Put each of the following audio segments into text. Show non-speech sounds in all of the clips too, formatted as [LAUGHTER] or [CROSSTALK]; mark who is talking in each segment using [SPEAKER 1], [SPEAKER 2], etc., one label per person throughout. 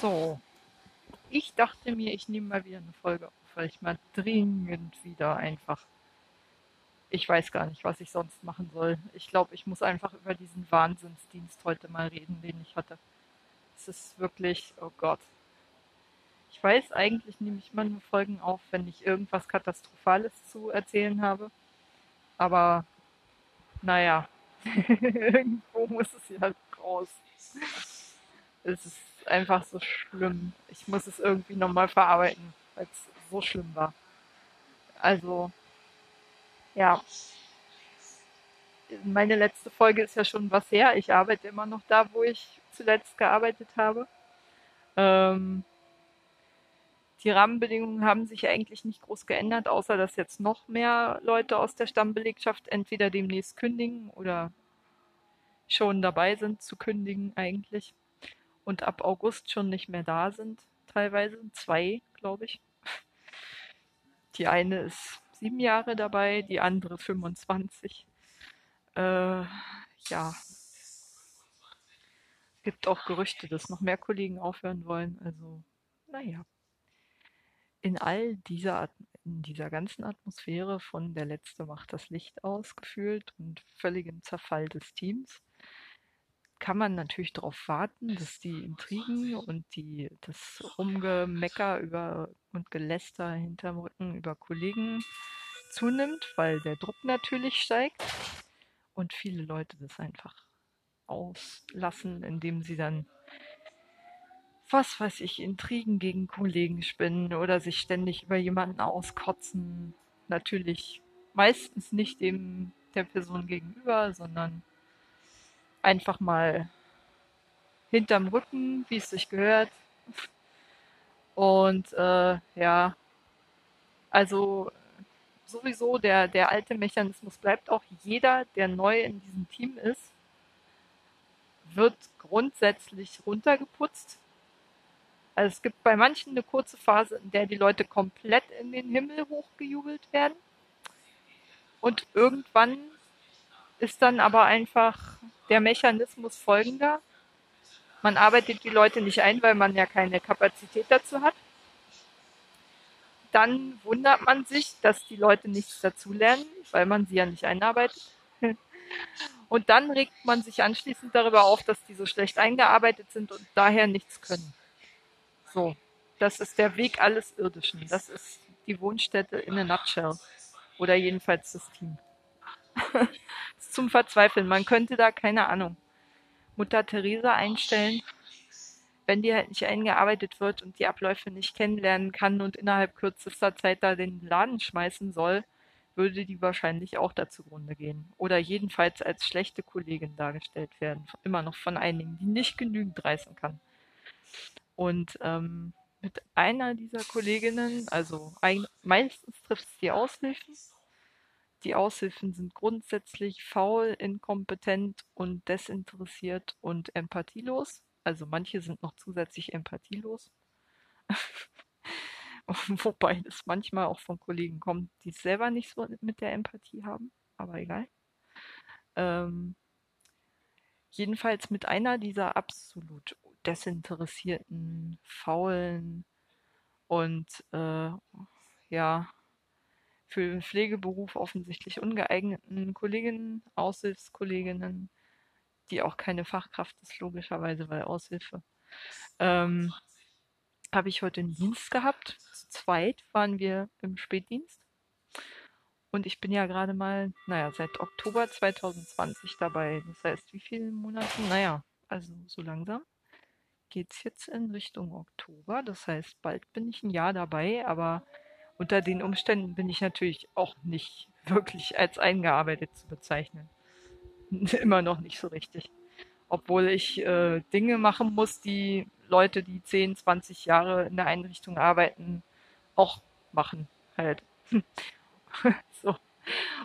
[SPEAKER 1] So, ich dachte mir, ich nehme mal wieder eine Folge auf, weil ich mal dringend wieder einfach. Ich weiß gar nicht, was ich sonst machen soll. Ich glaube, ich muss einfach über diesen Wahnsinnsdienst heute mal reden, den ich hatte. Es ist wirklich, oh Gott. Ich weiß, eigentlich nehme ich mal nur Folgen auf, wenn ich irgendwas Katastrophales zu erzählen habe. Aber naja, [LAUGHS] irgendwo muss es ja raus. Es ist einfach so schlimm. Ich muss es irgendwie nochmal verarbeiten, weil es so schlimm war. Also, ja. Meine letzte Folge ist ja schon was her. Ich arbeite immer noch da, wo ich zuletzt gearbeitet habe. Ähm, die Rahmenbedingungen haben sich eigentlich nicht groß geändert, außer dass jetzt noch mehr Leute aus der Stammbelegschaft entweder demnächst kündigen oder schon dabei sind zu kündigen eigentlich und ab August schon nicht mehr da sind, teilweise. Zwei, glaube ich. Die eine ist sieben Jahre dabei, die andere 25. Äh, ja. Gibt auch Gerüchte, dass noch mehr Kollegen aufhören wollen. Also, naja. In all dieser, in dieser ganzen Atmosphäre von der Letzte macht das Licht aus, gefühlt und völligem Zerfall des Teams, kann man natürlich darauf warten, dass die Intrigen und die, das Rumgemecker über und Geläster hinterm Rücken über Kollegen zunimmt, weil der Druck natürlich steigt und viele Leute das einfach auslassen, indem sie dann was weiß ich, Intrigen gegen Kollegen spinnen oder sich ständig über jemanden auskotzen. Natürlich meistens nicht dem der Person gegenüber, sondern einfach mal hinterm Rücken, wie es sich gehört. Und äh, ja, also sowieso der, der alte Mechanismus bleibt auch. Jeder, der neu in diesem Team ist, wird grundsätzlich runtergeputzt. Also es gibt bei manchen eine kurze Phase, in der die Leute komplett in den Himmel hochgejubelt werden. Und irgendwann ist dann aber einfach der Mechanismus folgender. Man arbeitet die Leute nicht ein, weil man ja keine Kapazität dazu hat. Dann wundert man sich, dass die Leute nichts dazulernen, weil man sie ja nicht einarbeitet. [LAUGHS] Und dann regt man sich anschließend darüber auf, dass die so schlecht eingearbeitet sind und daher nichts können. So, das ist der Weg alles Irdischen. Das ist die Wohnstätte in a nutshell. Oder jedenfalls das Team [LAUGHS] zum Verzweifeln. Man könnte da, keine Ahnung, Mutter Teresa einstellen, wenn die halt nicht eingearbeitet wird und die Abläufe nicht kennenlernen kann und innerhalb kürzester Zeit da den Laden schmeißen soll, würde die wahrscheinlich auch dazu Grunde gehen. Oder jedenfalls als schlechte Kollegin dargestellt werden. Immer noch von einigen, die nicht genügend reißen kann. Und ähm, mit einer dieser Kolleginnen, also ein, meistens trifft es die Aushilfen, die Aushilfen sind grundsätzlich faul, inkompetent und desinteressiert und empathielos. Also manche sind noch zusätzlich empathielos. [LAUGHS] Wobei das manchmal auch von Kollegen kommt, die es selber nicht so mit der Empathie haben. Aber egal. Ähm, jedenfalls mit einer dieser absolut desinteressierten, faulen und äh, ja, für den Pflegeberuf offensichtlich ungeeigneten Kolleginnen, Aushilfskolleginnen, die auch keine Fachkraft ist, logischerweise, weil Aushilfe. Ähm, habe ich heute einen Dienst gehabt. Zu zweit waren wir im Spätdienst. Und ich bin ja gerade mal, naja, seit Oktober 2020 dabei. Das heißt, wie viele Monate? Naja, also so langsam geht es jetzt in Richtung Oktober. Das heißt, bald bin ich ein Jahr dabei, aber unter den Umständen bin ich natürlich auch nicht wirklich als eingearbeitet zu bezeichnen. [LAUGHS] Immer noch nicht so richtig. Obwohl ich äh, Dinge machen muss, die Leute, die 10, 20 Jahre in der Einrichtung arbeiten, auch machen halt. [LAUGHS] so.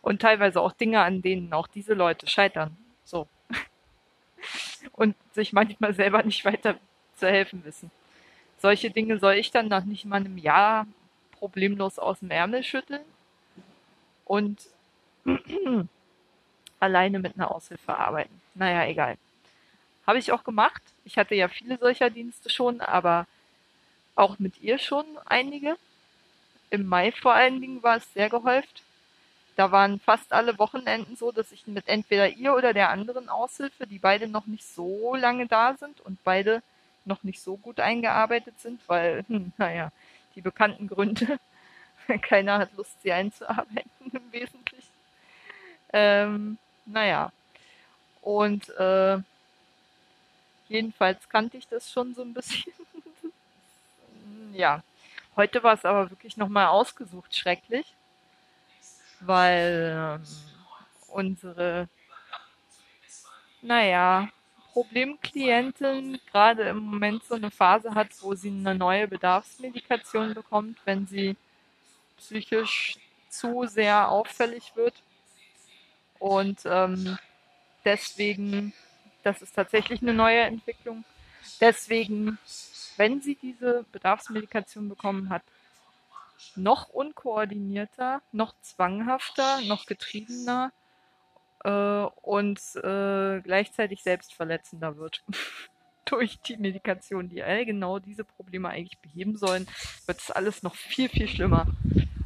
[SPEAKER 1] Und teilweise auch Dinge, an denen auch diese Leute scheitern. So. [LAUGHS] Und sich manchmal selber nicht weiter zu helfen wissen. Solche Dinge soll ich dann nach nicht mal einem Jahr problemlos aus dem Ärmel schütteln und [CLEARS THROAT] alleine mit einer Aushilfe arbeiten. Naja, egal. habe ich auch gemacht. Ich hatte ja viele solcher Dienste schon, aber auch mit ihr schon einige. Im Mai vor allen Dingen war es sehr gehäuft. Da waren fast alle Wochenenden so, dass ich mit entweder ihr oder der anderen Aushilfe, die beide noch nicht so lange da sind und beide noch nicht so gut eingearbeitet sind, weil, hm, naja, die bekannten Gründe, [LAUGHS] keiner hat Lust, sie einzuarbeiten im Wesentlichen. Ähm, naja, und äh, jedenfalls kannte ich das schon so ein bisschen. [LAUGHS] ja, heute war es aber wirklich nochmal ausgesucht schrecklich weil ähm, unsere, naja, Problemklientin gerade im Moment so eine Phase hat, wo sie eine neue Bedarfsmedikation bekommt, wenn sie psychisch zu sehr auffällig wird. Und ähm, deswegen, das ist tatsächlich eine neue Entwicklung. Deswegen, wenn sie diese Bedarfsmedikation bekommen hat, noch unkoordinierter, noch zwanghafter, noch getriebener äh, und äh, gleichzeitig selbstverletzender wird. [LAUGHS] Durch die Medikation, die all genau diese Probleme eigentlich beheben sollen, wird es alles noch viel, viel schlimmer.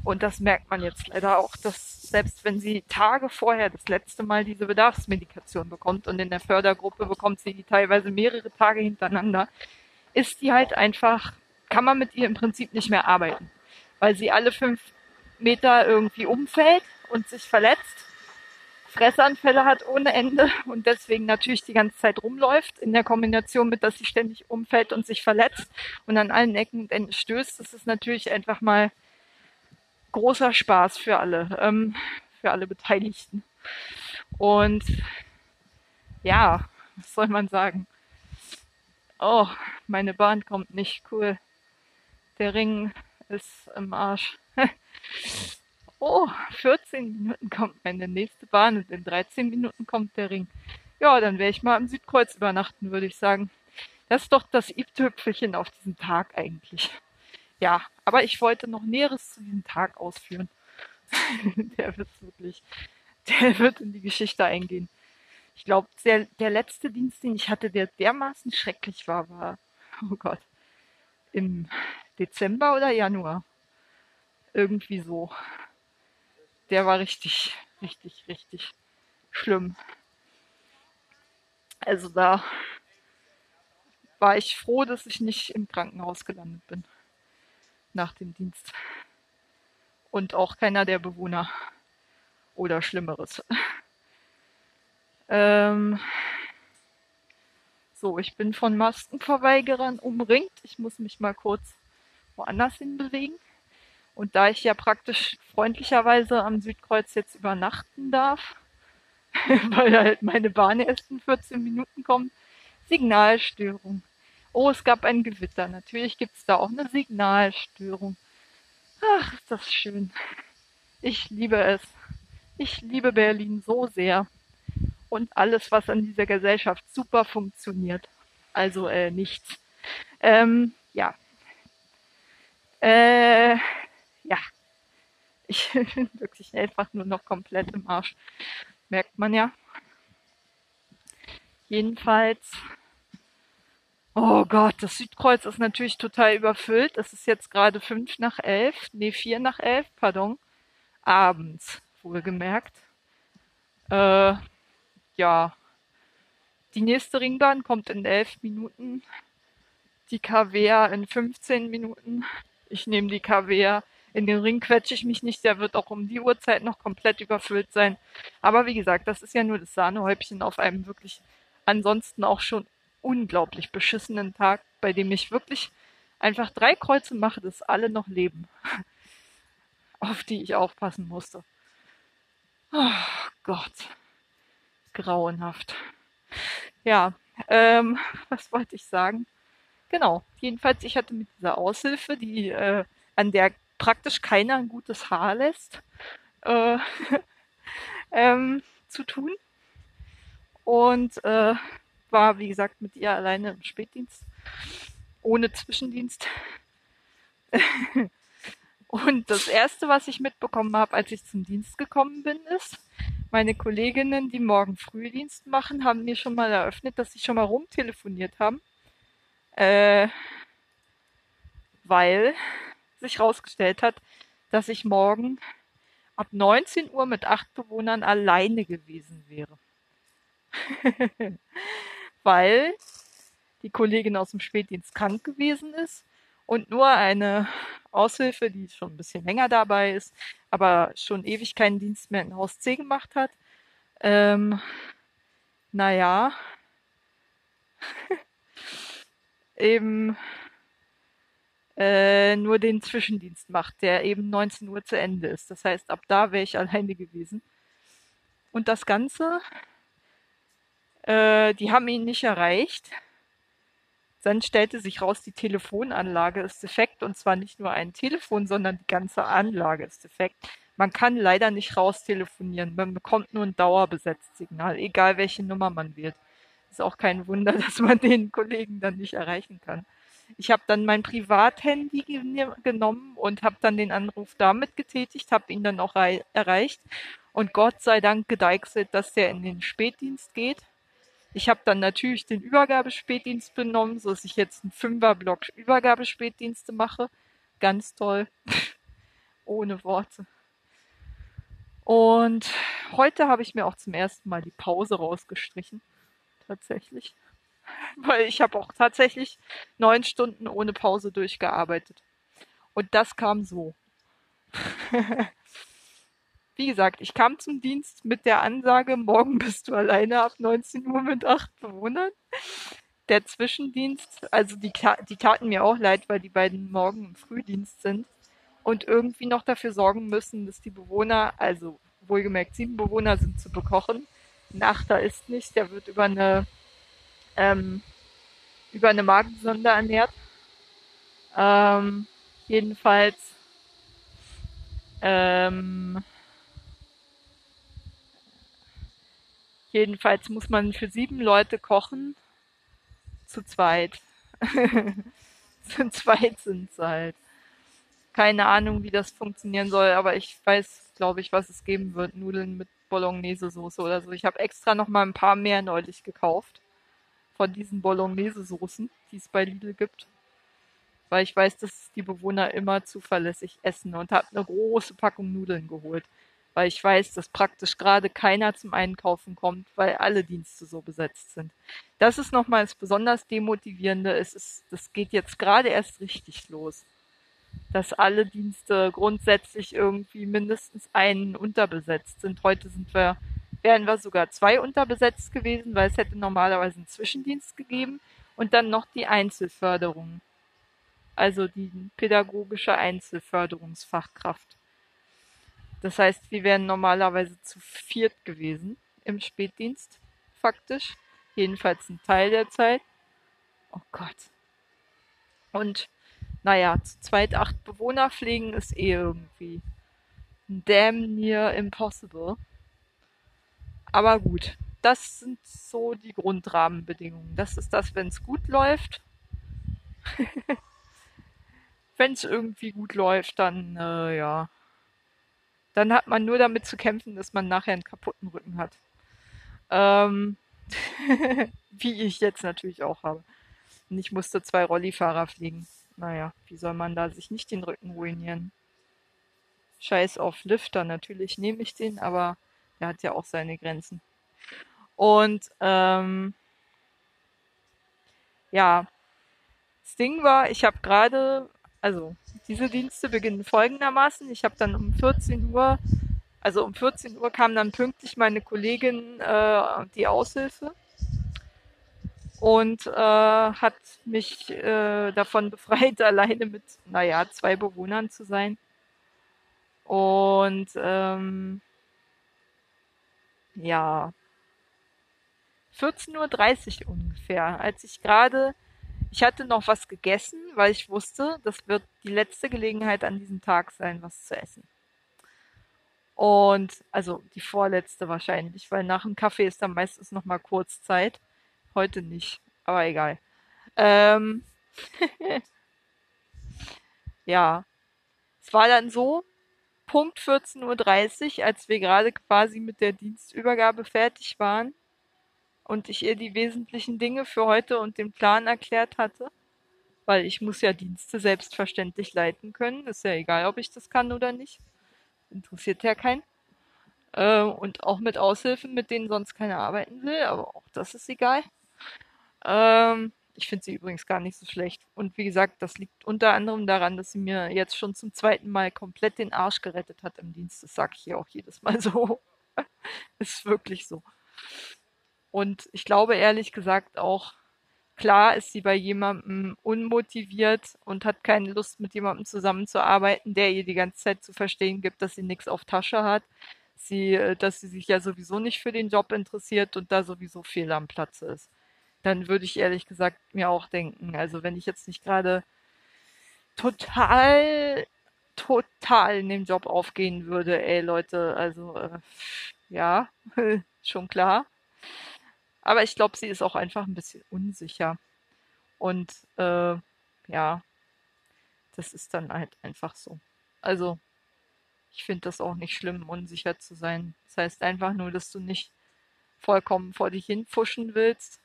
[SPEAKER 1] Und das merkt man jetzt leider auch, dass selbst wenn sie Tage vorher das letzte Mal diese Bedarfsmedikation bekommt und in der Fördergruppe bekommt sie die teilweise mehrere Tage hintereinander, ist die halt einfach, kann man mit ihr im Prinzip nicht mehr arbeiten weil sie alle fünf Meter irgendwie umfällt und sich verletzt, Fressanfälle hat ohne Ende und deswegen natürlich die ganze Zeit rumläuft, in der Kombination mit, dass sie ständig umfällt und sich verletzt und an allen Ecken und Enden stößt. Das ist natürlich einfach mal großer Spaß für alle, ähm, für alle Beteiligten. Und ja, was soll man sagen? Oh, meine Bahn kommt nicht cool. Der Ring ist im Arsch. [LAUGHS] oh, 14 Minuten kommt meine nächste Bahn und in 13 Minuten kommt der Ring. Ja, dann werde ich mal am Südkreuz übernachten, würde ich sagen. Das ist doch das i-Tüpfelchen auf diesem Tag eigentlich. Ja, aber ich wollte noch Näheres zu diesem Tag ausführen. [LAUGHS] der wird wirklich, der wird in die Geschichte eingehen. Ich glaube, der, der letzte Dienst, den ich hatte, der dermaßen schrecklich war, war, oh Gott, im Dezember oder Januar. Irgendwie so. Der war richtig, richtig, richtig schlimm. Also da war ich froh, dass ich nicht im Krankenhaus gelandet bin. Nach dem Dienst. Und auch keiner der Bewohner. Oder Schlimmeres. ähm, so, ich bin von Maskenverweigerern umringt. Ich muss mich mal kurz woanders hin bewegen. Und da ich ja praktisch freundlicherweise am Südkreuz jetzt übernachten darf, [LAUGHS] weil halt meine Bahn erst in 14 Minuten kommt, Signalstörung. Oh, es gab ein Gewitter. Natürlich gibt es da auch eine Signalstörung. Ach, ist das schön. Ich liebe es. Ich liebe Berlin so sehr. Und alles, was an dieser Gesellschaft super funktioniert. Also äh, nichts. Ähm, ja, äh, ja. Ich [LAUGHS] bin wirklich einfach nur noch komplett im Arsch. Merkt man ja. Jedenfalls. Oh Gott, das Südkreuz ist natürlich total überfüllt. Es ist jetzt gerade fünf nach elf, nee, vier nach elf, pardon. Abends, wohlgemerkt. Äh, ja. Die nächste Ringbahn kommt in elf Minuten. Die KW in 15 Minuten ich nehme die KW. In den Ring quetsche ich mich nicht, der wird auch um die Uhrzeit noch komplett überfüllt sein. Aber wie gesagt, das ist ja nur das Sahnehäubchen auf einem wirklich ansonsten auch schon unglaublich beschissenen Tag, bei dem ich wirklich einfach drei Kreuze mache, dass alle noch leben. [LAUGHS] auf die ich aufpassen musste. Oh Gott. Grauenhaft. Ja, ähm, was wollte ich sagen? Genau. Jedenfalls, ich hatte mit dieser Aushilfe, die, äh, an der praktisch keiner ein gutes Haar lässt, äh, [LAUGHS] ähm, zu tun. Und äh, war, wie gesagt, mit ihr alleine im Spätdienst, ohne Zwischendienst. [LAUGHS] Und das Erste, was ich mitbekommen habe, als ich zum Dienst gekommen bin, ist, meine Kolleginnen, die morgen Frühdienst machen, haben mir schon mal eröffnet, dass sie schon mal rumtelefoniert haben. Äh, weil sich herausgestellt hat, dass ich morgen ab 19 Uhr mit acht Bewohnern alleine gewesen wäre. [LAUGHS] weil die Kollegin aus dem Spätdienst krank gewesen ist und nur eine Aushilfe, die schon ein bisschen länger dabei ist, aber schon ewig keinen Dienst mehr in Haus C gemacht hat. Ähm, naja, [LAUGHS] eben äh, nur den Zwischendienst macht, der eben 19 Uhr zu Ende ist. Das heißt, ab da wäre ich [LAUGHS] alleine gewesen. Und das Ganze, äh, die haben ihn nicht erreicht. Dann stellte sich raus, die Telefonanlage ist defekt und zwar nicht nur ein Telefon, sondern die ganze Anlage ist defekt. Man kann leider nicht raus telefonieren. Man bekommt nur ein dauerbesetzt Signal, egal welche Nummer man wählt. Ist auch kein Wunder, [LAUGHS] dass man den Kollegen dann nicht erreichen kann. Ich habe dann mein Privathandy genommen und habe dann den Anruf damit getätigt, habe ihn dann auch erreicht und Gott sei Dank gedeichselt, dass der in den Spätdienst geht. Ich habe dann natürlich den Übergabespätdienst benommen, so dass ich jetzt einen Fünferblock Übergabespätdienste mache. Ganz toll. [LAUGHS] Ohne Worte. Und heute habe ich mir auch zum ersten Mal die Pause rausgestrichen. Tatsächlich. [LAUGHS] Weil ich habe auch tatsächlich neun Stunden ohne Pause durchgearbeitet. Und das kam so. [LAUGHS] Wie gesagt, ich kam zum Dienst mit der Ansage, morgen bist du alleine ab 19 Uhr mit acht Bewohnern. Der Zwischendienst, also die, die taten mir auch leid, weil die beiden morgen im Frühdienst sind und irgendwie noch dafür sorgen müssen, dass die Bewohner, also wohlgemerkt sieben Bewohner sind zu bekochen. Nachter ist nicht, der wird über eine ähm, über eine Magensonde ernährt. Ähm, jedenfalls ähm, Jedenfalls muss man für sieben Leute kochen. Zu zweit. [LAUGHS] zu zweit sind es halt. Keine Ahnung, wie das funktionieren soll, aber ich weiß, glaube ich, was es geben wird. Nudeln mit Bolognese-Soße oder so. Ich habe extra noch mal ein paar mehr neulich gekauft. Von diesen Bolognese-Soßen, die es bei Lidl gibt. Weil ich weiß, dass die Bewohner immer zuverlässig essen und habe eine große Packung Nudeln geholt weil ich weiß, dass praktisch gerade keiner zum Einkaufen kommt, weil alle Dienste so besetzt sind. Das ist nochmal das besonders demotivierende. Es ist, das geht jetzt gerade erst richtig los, dass alle Dienste grundsätzlich irgendwie mindestens einen unterbesetzt sind. Heute sind wir, wären wir sogar zwei unterbesetzt gewesen, weil es hätte normalerweise einen Zwischendienst gegeben und dann noch die Einzelförderung. Also die pädagogische Einzelförderungsfachkraft. Das heißt, wir wären normalerweise zu viert gewesen im Spätdienst, faktisch. Jedenfalls ein Teil der Zeit. Oh Gott. Und naja, zu zweit acht Bewohner pflegen ist eh irgendwie damn near impossible. Aber gut, das sind so die Grundrahmenbedingungen. Das ist das, wenn es gut läuft. [LAUGHS] wenn es irgendwie gut läuft, dann äh, ja, dann hat man nur damit zu kämpfen, dass man nachher einen kaputten Rücken hat. Ähm, [LAUGHS] wie ich jetzt natürlich auch habe. Und ich musste zwei Rollifahrer fliegen. Naja, wie soll man da sich nicht den Rücken ruinieren? Scheiß auf Lifter, natürlich nehme ich den, aber der hat ja auch seine Grenzen. Und ähm, ja, das Ding war, ich habe gerade also diese Dienste beginnen folgendermaßen. Ich habe dann um 14 Uhr, also um 14 Uhr kam dann pünktlich meine Kollegin äh, die Aushilfe und äh, hat mich äh, davon [LAUGHS] befreit, alleine mit, naja, zwei Bewohnern zu sein. Und ähm, ja, 14.30 Uhr ungefähr, als ich gerade ich hatte noch was gegessen, weil ich wusste, das wird die letzte Gelegenheit an diesem Tag sein, was zu essen. Und also die vorletzte wahrscheinlich, weil nach dem Kaffee ist dann meistens noch mal kurz Zeit. Heute nicht, aber egal. Ähm [LAUGHS] ja, es war dann so, Punkt 14.30 Uhr, als wir gerade quasi mit der Dienstübergabe fertig waren und ich ihr die wesentlichen Dinge für heute und den Plan erklärt hatte, weil ich muss ja Dienste selbstverständlich leiten können, ist ja egal, ob ich das kann oder nicht, interessiert ja keinen. Äh, und auch mit Aushilfen, mit denen sonst keiner arbeiten will, aber auch das ist egal. Ähm, ich finde sie übrigens gar nicht so schlecht. Und wie gesagt, das liegt unter anderem daran, dass sie mir jetzt schon zum zweiten Mal komplett den Arsch gerettet hat im Dienst. Das sage ich hier auch jedes Mal [LAUGHS] so. ist wirklich so. Und ich glaube ehrlich gesagt auch, klar ist sie bei jemandem unmotiviert und hat keine Lust, mit jemandem zusammenzuarbeiten, der ihr die ganze Zeit zu verstehen gibt, dass sie nichts auf Tasche hat. Sie, äh, dass sie sich ja sowieso nicht für den Job interessiert und da sowieso fehl am Platze ist dann würde ich ehrlich gesagt mir auch denken, also wenn ich jetzt nicht gerade total, total in dem Job aufgehen würde, ey Leute, also äh, ja, [LAUGHS] schon klar. Aber ich glaube, sie ist auch einfach ein bisschen unsicher. Und äh, ja, das ist dann halt einfach so. Also, ich finde das auch nicht schlimm, unsicher zu sein. Das heißt einfach nur, dass du nicht vollkommen vor dich hinpfuschen willst,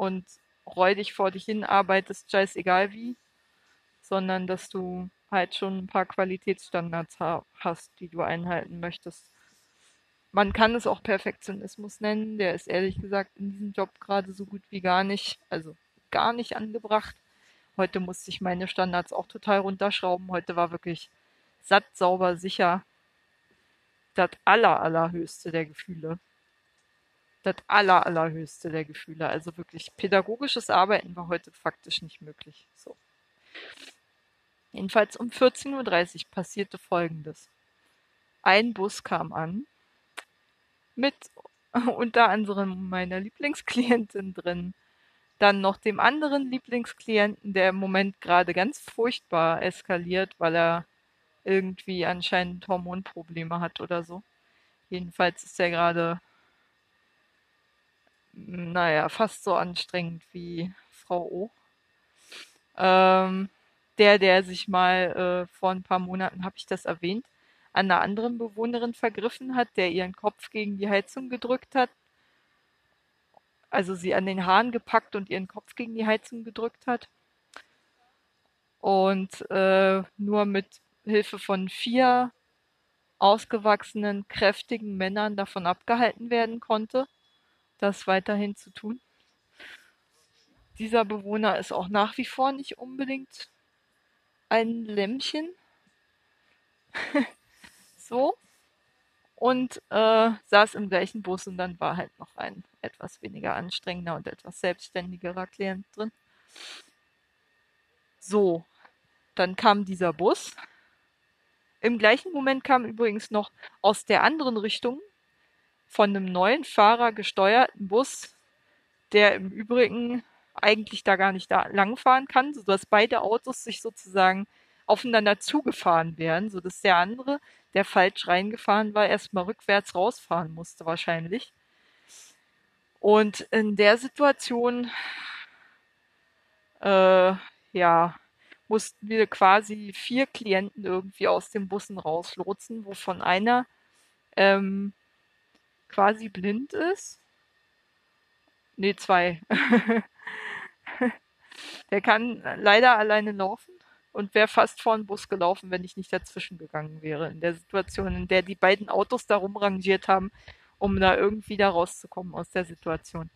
[SPEAKER 1] und räudig vor dich hin arbeitest, scheißegal wie, sondern dass du halt schon ein paar Qualitätsstandards ha hast, die du einhalten möchtest. Man kann es auch Perfektionismus nennen, der ist ehrlich gesagt in diesem Job gerade so gut wie gar nicht, also gar nicht angebracht. Heute musste ich meine Standards auch total runterschrauben. Heute war wirklich satt, sauber, sicher das aller, allerhöchste der Gefühle das aller, allerhöchste der Gefühle. Also wirklich pädagogisches Arbeiten war heute faktisch nicht möglich. So. Jedenfalls um 14.30 Uhr passierte Folgendes. Ein Bus kam an mit [LAUGHS] unter anderem meiner Lieblingsklientin drin, dann noch dem anderen Lieblingsklienten, der im Moment gerade ganz furchtbar eskaliert, weil er irgendwie anscheinend Hormonprobleme hat oder so. Jedenfalls ist er gerade naja, fast so anstrengend wie Frau O. Ähm, der, der sich mal äh, vor ein paar Monaten, habe ich das erwähnt, an einer anderen Bewohnerin vergriffen hat, der ihren Kopf gegen die Heizung gedrückt hat. Also sie an den Haaren gepackt und ihren Kopf gegen die Heizung gedrückt hat. Und äh, nur mit Hilfe von vier ausgewachsenen, kräftigen Männern davon abgehalten werden konnte das weiterhin zu tun. Dieser Bewohner ist auch nach wie vor nicht unbedingt ein Lämmchen. [LAUGHS] so. Und äh, saß im gleichen Bus und dann war halt noch ein etwas weniger anstrengender und etwas selbstständigerer Klient drin. So, dann kam dieser Bus. Im gleichen Moment kam übrigens noch aus der anderen Richtung von einem neuen Fahrer gesteuerten Bus, der im Übrigen eigentlich da gar nicht da langfahren kann, sodass beide Autos sich sozusagen aufeinander zugefahren wären, sodass der andere, der falsch reingefahren war, erstmal rückwärts rausfahren musste wahrscheinlich. Und in der Situation, äh, ja, mussten wir quasi vier Klienten irgendwie aus den Bussen rauslotsen, wovon einer ähm, quasi blind ist. Nee, zwei. [LAUGHS] Der kann leider alleine laufen und wäre fast vor den Bus gelaufen, wenn ich nicht dazwischen gegangen wäre. In der Situation, in der die beiden Autos da rumrangiert haben, um da irgendwie da rauszukommen aus der Situation.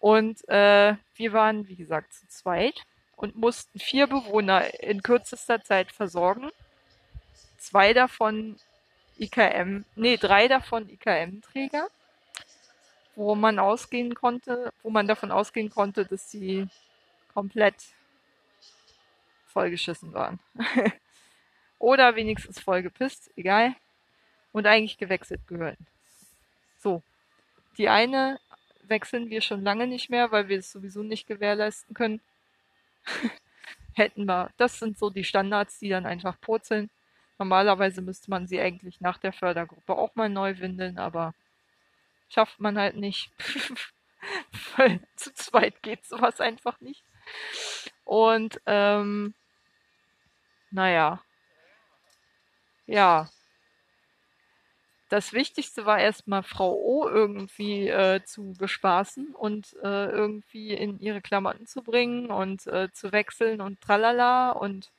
[SPEAKER 1] Und äh, wir waren, wie gesagt, zu zweit und mussten vier Bewohner in kürzester Zeit versorgen. Zwei davon IKM, nee, drei davon IKM-Träger, wo man ausgehen konnte, wo man davon ausgehen konnte, dass sie komplett vollgeschissen waren. [LAUGHS] Oder wenigstens vollgepisst, egal. Und eigentlich gewechselt gehörten. So. Die eine wechseln wir schon lange nicht mehr, weil wir es sowieso nicht gewährleisten können. [LAUGHS] Hätten wir. Das sind so die Standards, die dann einfach purzeln. Normalerweise müsste man sie eigentlich nach der Fördergruppe auch mal neu windeln, aber schafft man halt nicht. [LAUGHS] Weil zu zweit geht sowas einfach nicht. Und ähm, naja, ja, das Wichtigste war erstmal Frau O irgendwie äh, zu bespaßen und äh, irgendwie in ihre Klamotten zu bringen und äh, zu wechseln und tralala und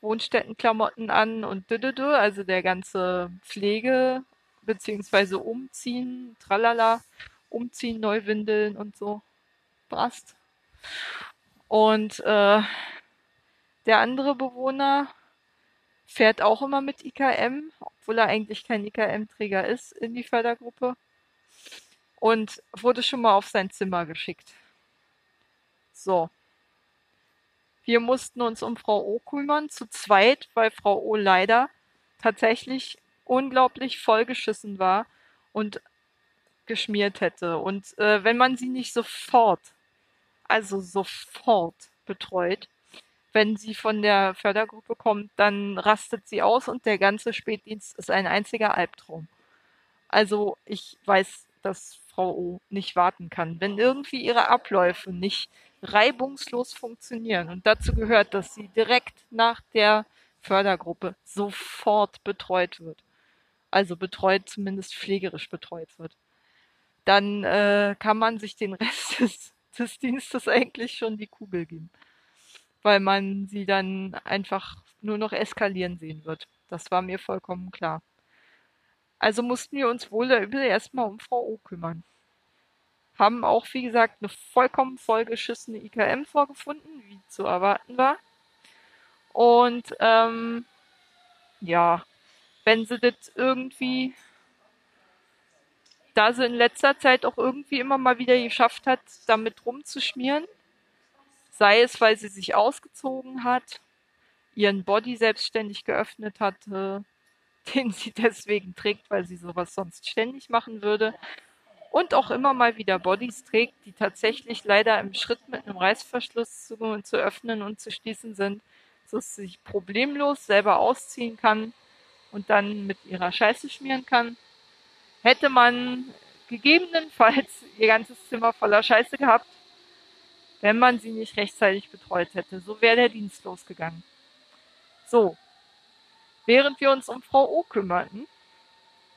[SPEAKER 1] Wohnstättenklamotten an und düdüdü, also der ganze Pflege beziehungsweise Umziehen, tralala, Umziehen, Neuwindeln und so passt. Und äh, der andere Bewohner fährt auch immer mit IKM, obwohl er eigentlich kein IKM-Träger ist, in die Fördergruppe. Und wurde schon mal auf sein Zimmer geschickt. So. Wir mussten uns um Frau O kümmern, zu zweit, weil Frau O leider tatsächlich unglaublich vollgeschissen war und geschmiert hätte. Und äh, wenn man sie nicht sofort, also sofort betreut, wenn sie von der Fördergruppe kommt, dann rastet sie aus und der ganze Spätdienst ist ein einziger Albtraum. Also ich weiß, dass Frau O nicht warten kann. Wenn irgendwie ihre Abläufe nicht reibungslos funktionieren und dazu gehört, dass sie direkt nach der Fördergruppe sofort betreut wird, also betreut, zumindest pflegerisch betreut wird, dann äh, kann man sich den Rest [LAUGHS] des, des Dienstes eigentlich schon die Kugel geben weil man sie dann einfach nur noch eskalieren sehen wird. Das war mir vollkommen klar. Also mussten wir uns wohl oder übel erstmal um Frau O kümmern. Haben auch, wie gesagt, eine vollkommen vollgeschissene IKM vorgefunden, wie zu erwarten war. Und ähm, ja, wenn sie das irgendwie, da sie in letzter Zeit auch irgendwie immer mal wieder geschafft hat, damit rumzuschmieren, sei es, weil sie sich ausgezogen hat, ihren Body selbstständig geöffnet hatte, [LAUGHS] den sie deswegen trägt, weil sie sowas sonst ständig machen würde, und auch immer mal wieder Bodies trägt, die tatsächlich leider im Schritt mit einem Reißverschluss zu, zu öffnen und zu schließen sind, sodass sie sich problemlos selber ausziehen kann und dann mit ihrer Scheiße schmieren kann. Hätte man gegebenenfalls ihr ganzes Zimmer voller Scheiße gehabt, wenn man sie nicht rechtzeitig betreut hätte. So wäre der Dienst losgegangen. So. Während wir uns um Frau O kümmerten,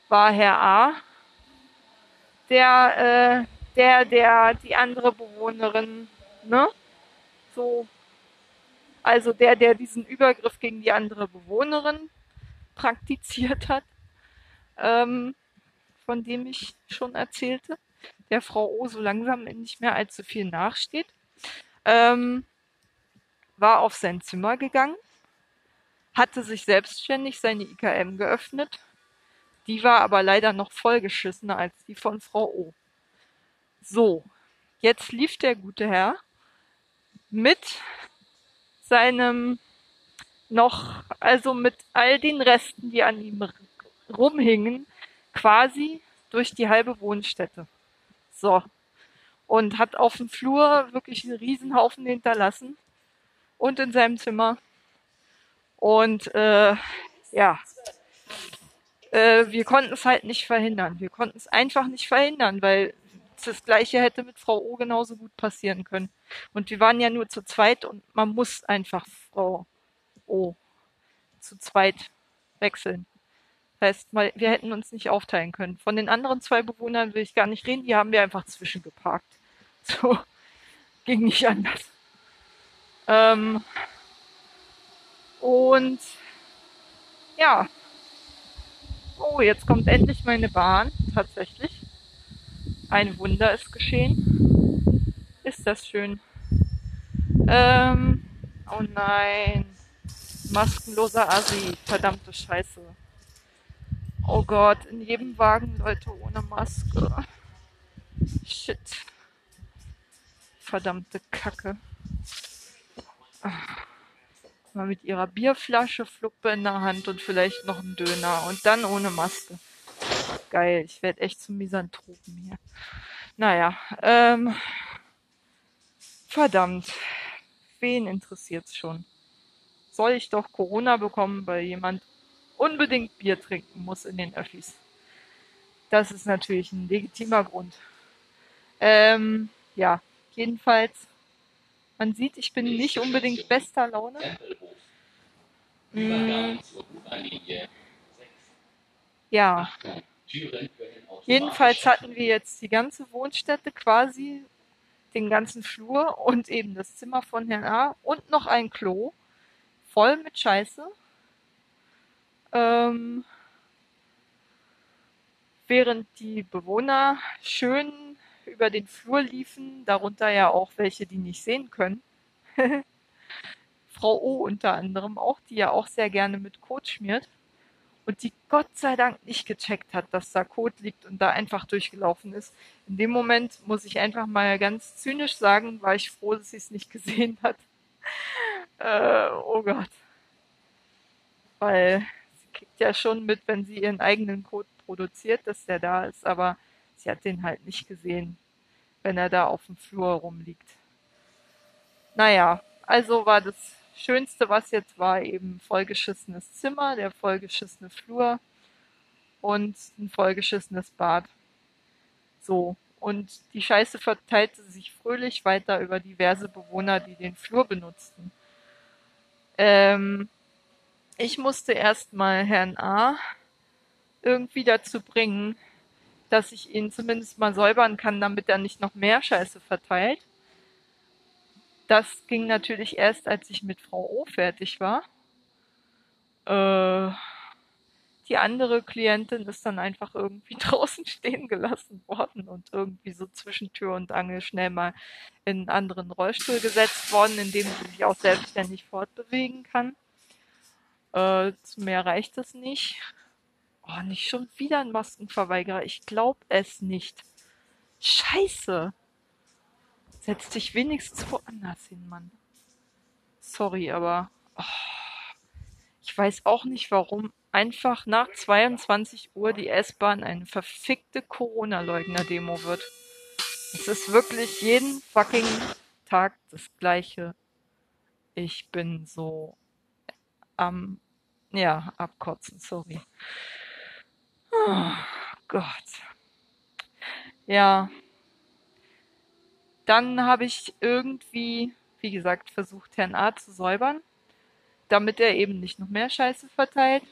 [SPEAKER 1] war Herr A. der, äh, der, der, die andere Bewohnerin, ne? So. Also der, der diesen Übergriff gegen die andere Bewohnerin praktiziert hat, ähm, von dem ich schon erzählte, der Frau O so langsam nicht mehr allzu viel nachsteht ähm, war auf sein Zimmer gegangen, hatte sich selbstständig seine IKM geöffnet. Die war aber leider noch vollgeschissener als die von Frau O. So, jetzt lief der gute Herr mit seinem noch, also mit all den Resten, die an ihm rumhingen, quasi durch die halbe Wohnstätte. So, und hat auf dem Flur wirklich einen Riesenhaufen hinterlassen und in seinem Zimmer. Und äh, ja, äh, wir konnten es halt nicht verhindern. Wir konnten es einfach nicht verhindern, weil das gleiche hätte mit Frau O genauso gut passieren können. Und wir waren ja nur zu zweit und man muss einfach Frau O zu zweit wechseln. Heißt, wir hätten uns nicht aufteilen können. Von den anderen zwei Bewohnern will ich gar nicht reden, die haben wir einfach zwischengeparkt. [LAUGHS] So, ging nicht anders. Ähm, und ja. Oh, jetzt kommt endlich meine Bahn. Tatsächlich. Ein Wunder ist geschehen. Ist das schön. Ähm, oh nein. Maskenloser Asi. Verdammte Scheiße. Oh Gott, in jedem Wagen Leute ohne Maske. Shit verdammte Kacke. Mal mit ihrer Bierflasche, Fluppe in der Hand und vielleicht noch ein Döner und dann ohne Maske. Geil, ich werde echt zum Misanthropen hier. Naja, ähm, verdammt. Wen interessiert's schon? Soll ich doch Corona bekommen, weil jemand unbedingt Bier trinken muss in den Öffis? Das ist natürlich ein legitimer Grund. Ähm, ja, Jedenfalls, man sieht, ich bin nicht unbedingt bester Laune. Mm, Ja. Jedenfalls hatten wir jetzt die ganze Wohnstätte quasi, den ganzen Flur und eben das Zimmer von Herrn A. und noch ein Klo voll mit Scheiße. Ähm, während die Bewohner schön über den Flur liefen, darunter ja auch welche, die nicht sehen können. [LAUGHS] Frau O unter anderem auch, die ja auch sehr gerne mit Kot schmiert und die Gott sei Dank nicht gecheckt hat, dass da Kot liegt und da einfach durchgelaufen ist. In dem Moment muss ich einfach mal ganz zynisch sagen, war ich froh, dass sie es nicht gesehen hat. [LAUGHS] Äh, oh Gott. Weil sie kriegt ja schon mit, wenn sie ihren eigenen Kot produziert, dass der da ist, aber sie hat den halt nicht gesehen, wenn er da auf dem Flur rumliegt. Naja, also war das Schönste, was jetzt war, eben vollgeschissenes Zimmer, der vollgeschissene Flur und ein vollgeschissenes Bad. So. Und die Scheiße verteilte sich fröhlich weiter über diverse Bewohner, die den Flur benutzten. Ähm, ich musste erstmal Herrn A irgendwie dazu bringen, dass ich ihn zumindest mal säubern kann, damit er nicht noch mehr Scheiße verteilt. Das ging natürlich erst, als ich mit Frau O fertig war. Äh, die andere Klientin ist dann einfach irgendwie [LAUGHS] draußen stehen gelassen worden und irgendwie so zwischen Tür und Angel schnell mal in einen anderen Rollstuhl gesetzt worden, in dem sie sich auch selbstständig fortbewegen kann. Äh, zu mehr reicht es nicht. Oh, nicht schon wieder ein Maskenverweigerer. Ich glaub es nicht. Scheiße. Setz dich wenigstens woanders hin, Mann. Sorry, aber oh, ich weiß auch nicht, warum einfach nach 22 Uhr die S-Bahn eine verfickte Corona-Leugner-Demo wird. Es ist wirklich jeden fucking Tag das gleiche. Ich bin so am, ja, abkotzen, sorry. Oh Gott. Ja, dann habe ich irgendwie, wie gesagt, versucht, Herrn A zu säubern, damit er eben nicht noch mehr Scheiße verteilt,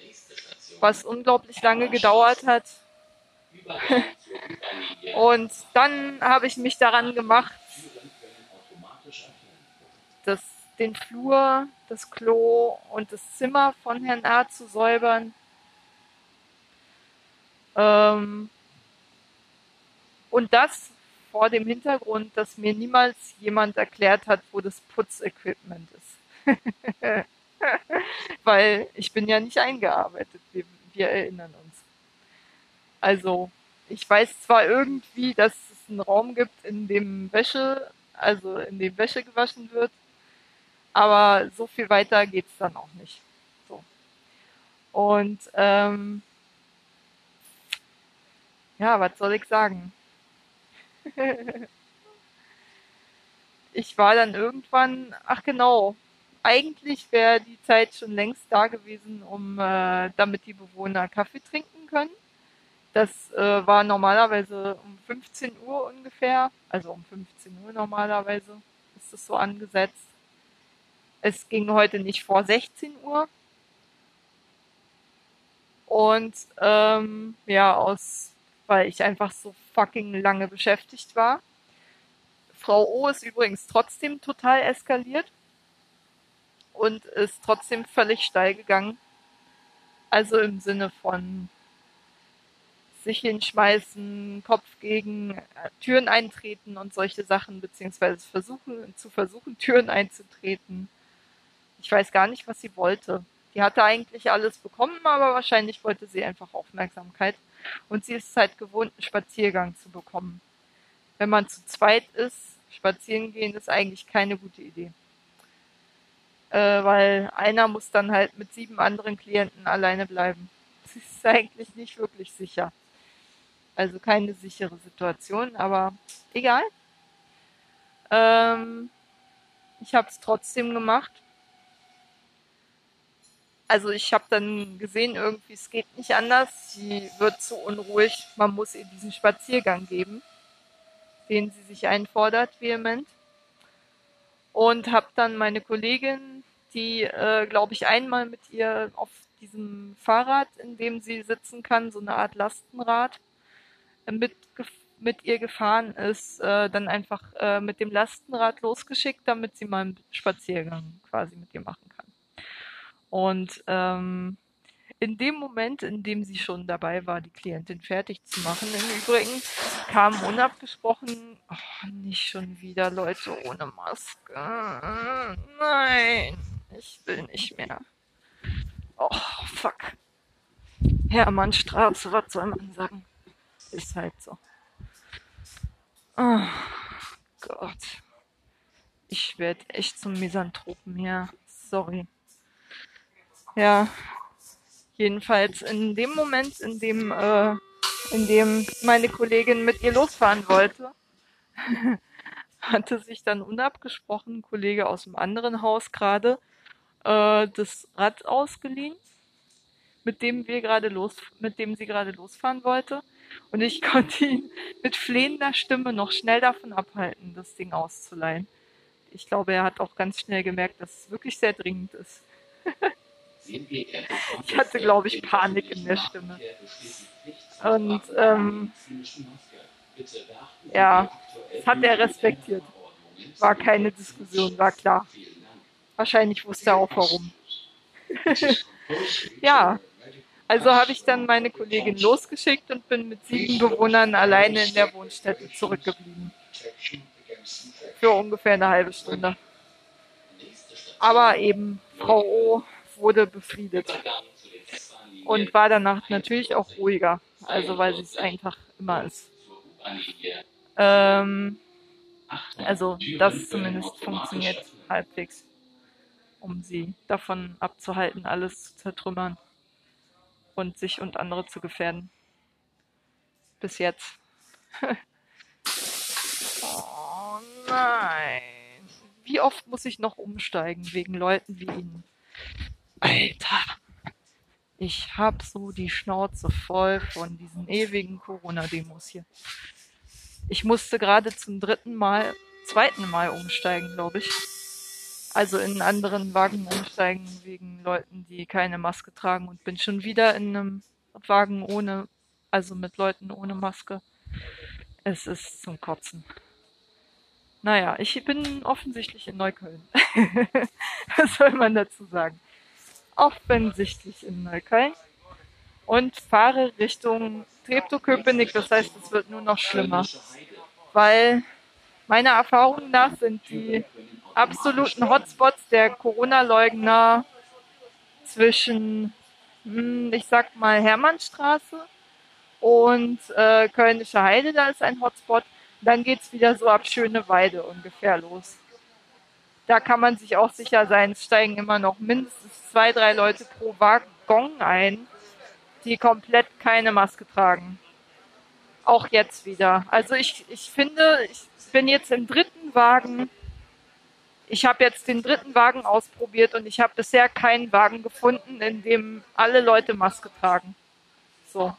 [SPEAKER 1] was unglaublich lange gedauert hat. [LAUGHS] Und dann habe ich mich daran gemacht, das, den Flur, das Klo und das Zimmer von Herrn A zu säubern. Ähm, und das vor dem Hintergrund, dass mir niemals jemand erklärt hat, wo das Putzequipment ist. [LAUGHS] Weil ich bin ja nicht eingearbeitet, wir, wir erinnern uns. Also, ich weiß zwar irgendwie, dass es einen Raum gibt, in dem Wäsche, also in dem Wäsche gewaschen wird, aber so viel weiter geht's dann auch nicht. So. Und ähm, ja, was soll ich sagen? ich war dann irgendwann, ach genau, eigentlich wäre die Zeit schon längst da gewesen, um äh, damit die Bewohner Kaffee trinken können. Das äh, war normalerweise um 15 Uhr ungefähr, also um 15 Uhr normalerweise ist es so angesetzt. Es ging heute nicht vor 16 Uhr. Und ähm, ja, aus weil ich einfach so fucking lange beschäftigt war. Frau O ist übrigens trotzdem total eskaliert und ist trotzdem völlig steil gegangen. Also im Sinne von sich hinschmeißen, Kopf gegen äh, Türen eintreten und solche Sachen, beziehungsweise versuchen, zu versuchen, Türen einzutreten. Ich weiß gar nicht, was sie wollte. Die hatte eigentlich alles bekommen, aber wahrscheinlich wollte sie einfach Aufmerksamkeit. Und sie ist halt gewohnt, einen Spaziergang zu bekommen. Wenn man zu zweit ist, spazieren gehen ist eigentlich keine gute Idee. Äh, weil einer muss dann halt mit sieben anderen Klienten alleine bleiben. [LAUGHS] Das ist eigentlich nicht wirklich sicher. Also keine sichere Situation, aber egal. Ähm, ich habe es trotzdem gemacht also ich habe dann gesehen, irgendwie es geht nicht anders. Sie wird zu unruhig. Man muss ihr diesen Spaziergang geben, den sie sich einfordert, vehement. Und habe dann meine Kollegin, die, äh, glaube ich, einmal mit ihr auf diesem Fahrrad, in dem sie sitzen kann, so eine Art Lastenrad, äh, mit, mit ihr gefahren ist, äh, dann einfach äh, mit dem Lastenrad losgeschickt, damit sie mal einen Spaziergang quasi mit ihr machen kann. Und ähm, in dem Moment, in dem sie schon dabei war, die Klientin fertig zu machen, im Übrigen kam unabgesprochen, oh, nicht schon wieder Leute ohne Maske. Nein, ich will nicht mehr. Oh, fuck. Hermannstraße, was soll man sagen? Ist halt so. Oh Gott. Ich werde echt zum Misanthropen hier. Sorry. Ja, Jedenfalls in dem Moment, in dem, äh, in dem meine Kollegin mit ihr losfahren wollte, [LAUGHS] hatte sich dann unabgesprochen ein Kollege aus dem anderen Haus gerade äh, das Rad ausgeliehen, mit dem wir gerade los, mit dem sie gerade losfahren wollte. Und ich [LAUGHS] konnte ihn mit flehender Stimme noch schnell davon abhalten, das Ding auszuleihen. Ich glaube, er hat auch ganz schnell gemerkt, dass es wirklich sehr dringend ist. Ich hatte, glaube ich, Panik in der Stimme. Und ähm, ja, das hat er respektiert. War keine Diskussion, war klar. Wahrscheinlich wusste er auch warum. [LAUGHS] ja, also habe ich dann meine Kollegin losgeschickt und bin mit sieben Bewohnern alleine in der Wohnstätte zurückgeblieben. Für ungefähr eine halbe Stunde. Aber eben Frau O wurde befriedet. Und war danach natürlich auch ruhiger. Also weil sie es einfach immer ist. Ähm, also das zumindest funktioniert halbwegs, um sie davon abzuhalten, alles zu zertrümmern und sich und andere zu gefährden. Bis jetzt. [LAUGHS] oh nein. Wie oft muss ich noch umsteigen wegen Leuten wie Ihnen? Alter, ich hab so die Schnauze voll von diesen ewigen Corona-Demos hier. Ich musste gerade zum dritten Mal, zweiten Mal umsteigen, glaube ich. Also in einen anderen Wagen umsteigen wegen Leuten, die keine Maske tragen und bin schon wieder in einem Wagen ohne, also mit Leuten ohne Maske. Es ist zum Kotzen. Naja, ich bin offensichtlich in Neukölln. [LAUGHS] Was soll man dazu sagen? Offensichtlich in Neukölln und fahre Richtung Treptow-Köpenick. Das heißt, es wird nur noch schlimmer, weil meiner Erfahrung nach sind die absoluten Hotspots der Corona-Leugner zwischen, hm, ich sag mal, Hermannstraße und äh, Kölnische Heide, da ist ein Hotspot. Dann geht's wieder so ab Schöneweide ungefähr los da kann man sich auch sicher sein, es steigen immer noch mindestens zwei, drei Leute pro Waggon ein, die komplett keine Maske tragen. Auch jetzt wieder. Also ich, ich finde, ich bin jetzt im dritten Wagen. Ich habe jetzt den dritten Wagen ausprobiert und ich habe bisher keinen Wagen gefunden, in dem alle Leute Maske tragen. So.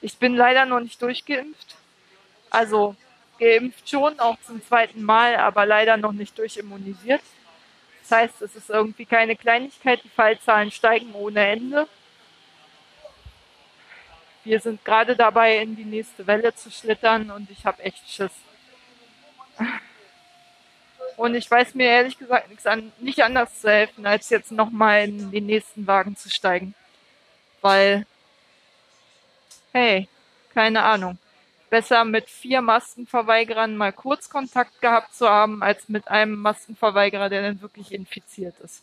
[SPEAKER 1] Ich bin leider noch nicht durchgeimpft. Also geimpft schon, auch zum zweiten Mal, aber leider noch nicht durchimmunisiert. Das heißt, es ist irgendwie keine Kleinigkeit, die Fallzahlen steigen ohne Ende. Wir sind gerade dabei, in die nächste Welle zu schlittern und ich habe echt Schiss. Und ich weiß mir ehrlich gesagt nichts an, nicht anders zu helfen, als jetzt nochmal in den nächsten Wagen zu steigen. Weil, hey, keine Ahnung besser mit vier Maskenverweigerern mal kurz Kontakt gehabt zu haben, als mit einem Maskenverweigerer, der dann wirklich infiziert ist.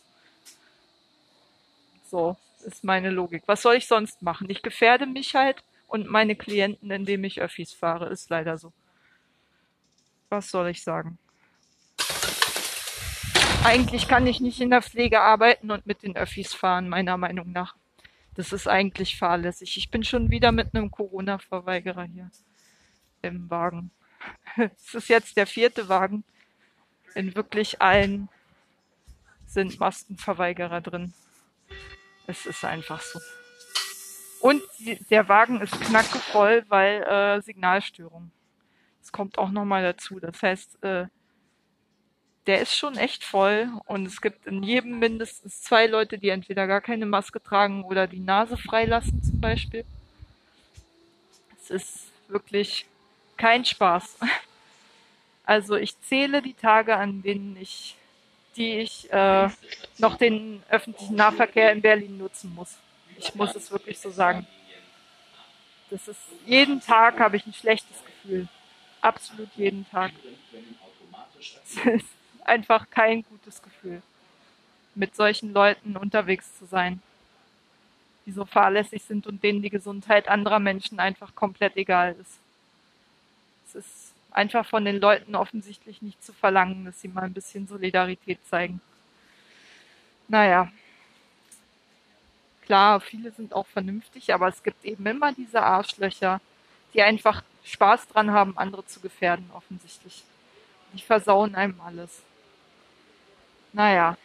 [SPEAKER 1] So ist meine Logik. Was soll ich sonst machen? Ich gefährde mich halt und meine Klienten, indem ich Öffis fahre, ist leider so. Was soll ich sagen? Eigentlich kann ich nicht in der Pflege arbeiten und mit den Öffis fahren, meiner Meinung nach. Das ist eigentlich fahrlässig. Ich bin schon wieder mit einem Corona-Verweigerer hier im Wagen. [LAUGHS] Es ist jetzt der vierte Wagen. In wirklich allen sind Maskenverweigerer drin. Es ist einfach so. Und die, der Wagen ist knackevoll, weil äh, Signalstörung. Das kommt auch nochmal dazu. Das heißt, äh, der ist schon echt voll und es gibt in jedem mindestens zwei Leute, die entweder gar keine Maske tragen oder die Nase freilassen zum Beispiel. Es ist wirklich kein Spaß. Also ich zähle die Tage, an denen ich, die ich äh, noch den öffentlichen Nahverkehr in Berlin nutzen muss. Ich muss es wirklich so sagen. Das ist jeden Tag habe ich ein schlechtes Gefühl. Absolut jeden Tag. Es ist einfach kein gutes Gefühl, mit solchen Leuten unterwegs zu sein, die so fahrlässig sind und denen die Gesundheit anderer Menschen einfach komplett egal ist. Ist einfach von den Leuten offensichtlich nicht zu verlangen, dass sie mal ein bisschen Solidarität zeigen. Naja. Klar, viele sind auch vernünftig, aber es gibt eben immer diese Arschlöcher, die einfach Spaß dran haben, andere zu gefährden, offensichtlich. Die versauen einem alles. Naja.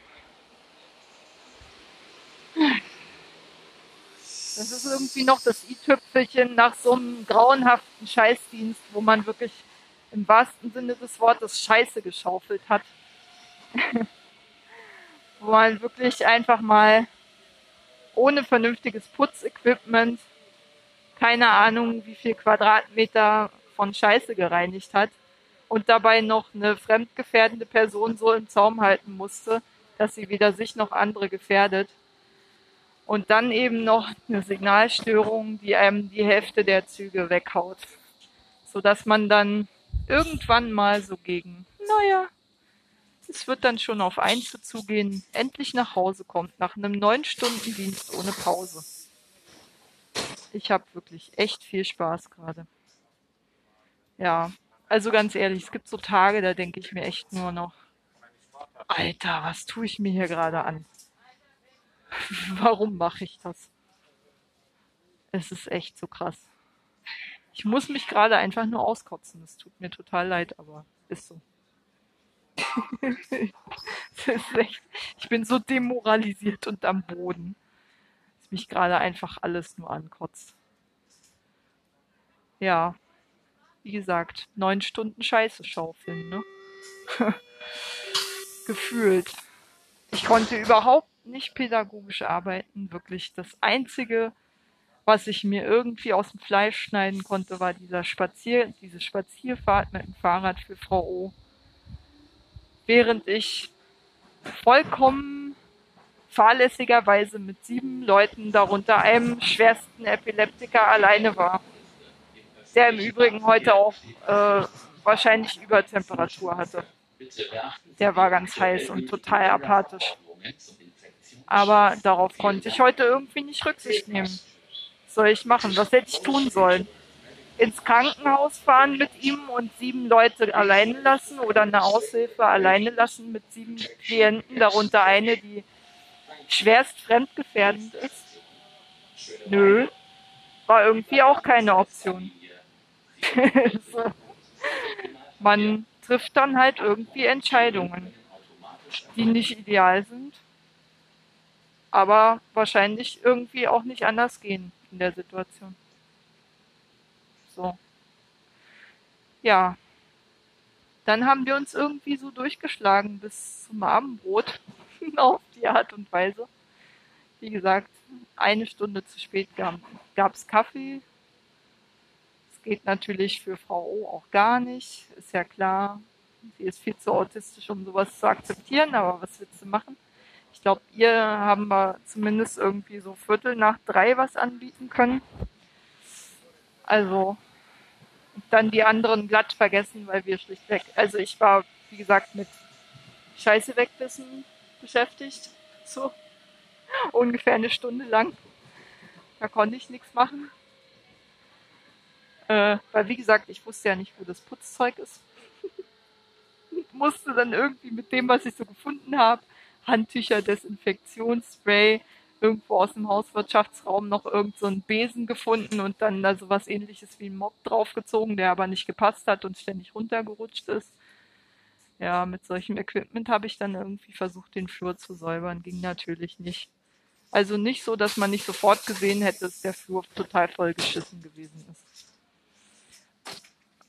[SPEAKER 1] Das ist irgendwie noch das i-Tüpfelchen nach so einem grauenhaften Scheißdienst, wo man wirklich im wahrsten Sinne des Wortes Scheiße geschaufelt hat. [LAUGHS] wo man wirklich einfach mal ohne vernünftiges Putzequipment keine Ahnung, wie viel Quadratmeter von Scheiße gereinigt hat und dabei noch eine fremdgefährdende Person so im Zaum halten musste, dass sie weder sich noch andere gefährdet. Und dann eben noch eine Signalstörung, die einem die Hälfte der Züge weghaut. Sodass man dann irgendwann mal so gegen, naja, es wird dann schon auf eins zugehen, endlich nach Hause kommt, nach einem neun Stunden Dienst ohne Pause. Ich habe wirklich echt viel Spaß gerade. Ja, also ganz ehrlich, es gibt so Tage, da denke ich mir echt nur noch, Alter, was tue ich mir hier gerade an? [LAUGHS] Warum mache ich das? Es ist echt so krass. Ich muss mich gerade einfach nur auskotzen. Es tut mir total leid, aber ist so. [LAUGHS] ist echt, ich bin so demoralisiert und am Boden. Dass mich gerade einfach alles nur ankotzt. Ja, wie gesagt, neun Stunden Scheiße schaufeln, ne? [LAUGHS] Gefühlt. Ich konnte überhaupt nicht pädagogisch arbeiten, wirklich. Das einzige, was ich mir irgendwie aus dem Fleisch schneiden konnte, war dieser Spazier, diese Spazierfahrt mit dem Fahrrad für Frau O. Während ich vollkommen fahrlässigerweise mit sieben Leuten, darunter einem schwersten Epileptiker, alleine war der im Übrigen heute auch äh, wahrscheinlich Übertemperatur hatte. Der war ganz heiß und total apathisch. Aber darauf konnte ich heute irgendwie nicht Rücksicht nehmen. Was soll ich machen? Was hätte ich tun sollen? Ins Krankenhaus fahren mit ihm und sieben Leute alleine lassen oder eine Aushilfe alleine lassen mit sieben Klienten, darunter eine, die schwerst fremdgefährdend ist? Nö, war irgendwie auch keine Option. so. [LAUGHS] Man trifft dann halt irgendwie Entscheidungen, die nicht ideal sind, aber wahrscheinlich irgendwie auch nicht anders gehen in der Situation. So. Ja. Dann haben wir uns irgendwie so durchgeschlagen bis zum Abendbrot [LAUGHS] auf die Art und Weise. Wie gesagt, eine Stunde zu spät gab es Kaffee, geht natürlich für Frau O auch gar nicht, ist ja klar. Sie ist viel zu autistisch, um sowas zu akzeptieren, aber was willst du machen? Ich glaube, ihr haben wir zumindest irgendwie so Viertel nach drei was anbieten können. Also dann die anderen glatt vergessen, weil wir schlichtweg, also ich war, wie gesagt, mit Scheiße wegwissen beschäftigt. So [LAUGHS] ungefähr eine Stunde lang. Da konnte ich nichts machen. Äh, weil wie gesagt, ich wusste ja nicht, wo das Putzzeug ist. [LAUGHS] musste dann irgendwie mit dem, was ich so gefunden habe, Handtücher, Desinfektionsspray, irgendwo aus dem Hauswirtschaftsraum noch irgend so einen Besen gefunden und dann da so was ähnliches wie ein Mob draufgezogen, der aber nicht gepasst hat und ständig runtergerutscht ist. Ja, mit solchem Equipment habe ich dann irgendwie versucht, den Flur zu säubern. Ging natürlich nicht. Also nicht so, dass man nicht sofort gesehen hätte, dass der Flur total vollgeschissen gewesen ist.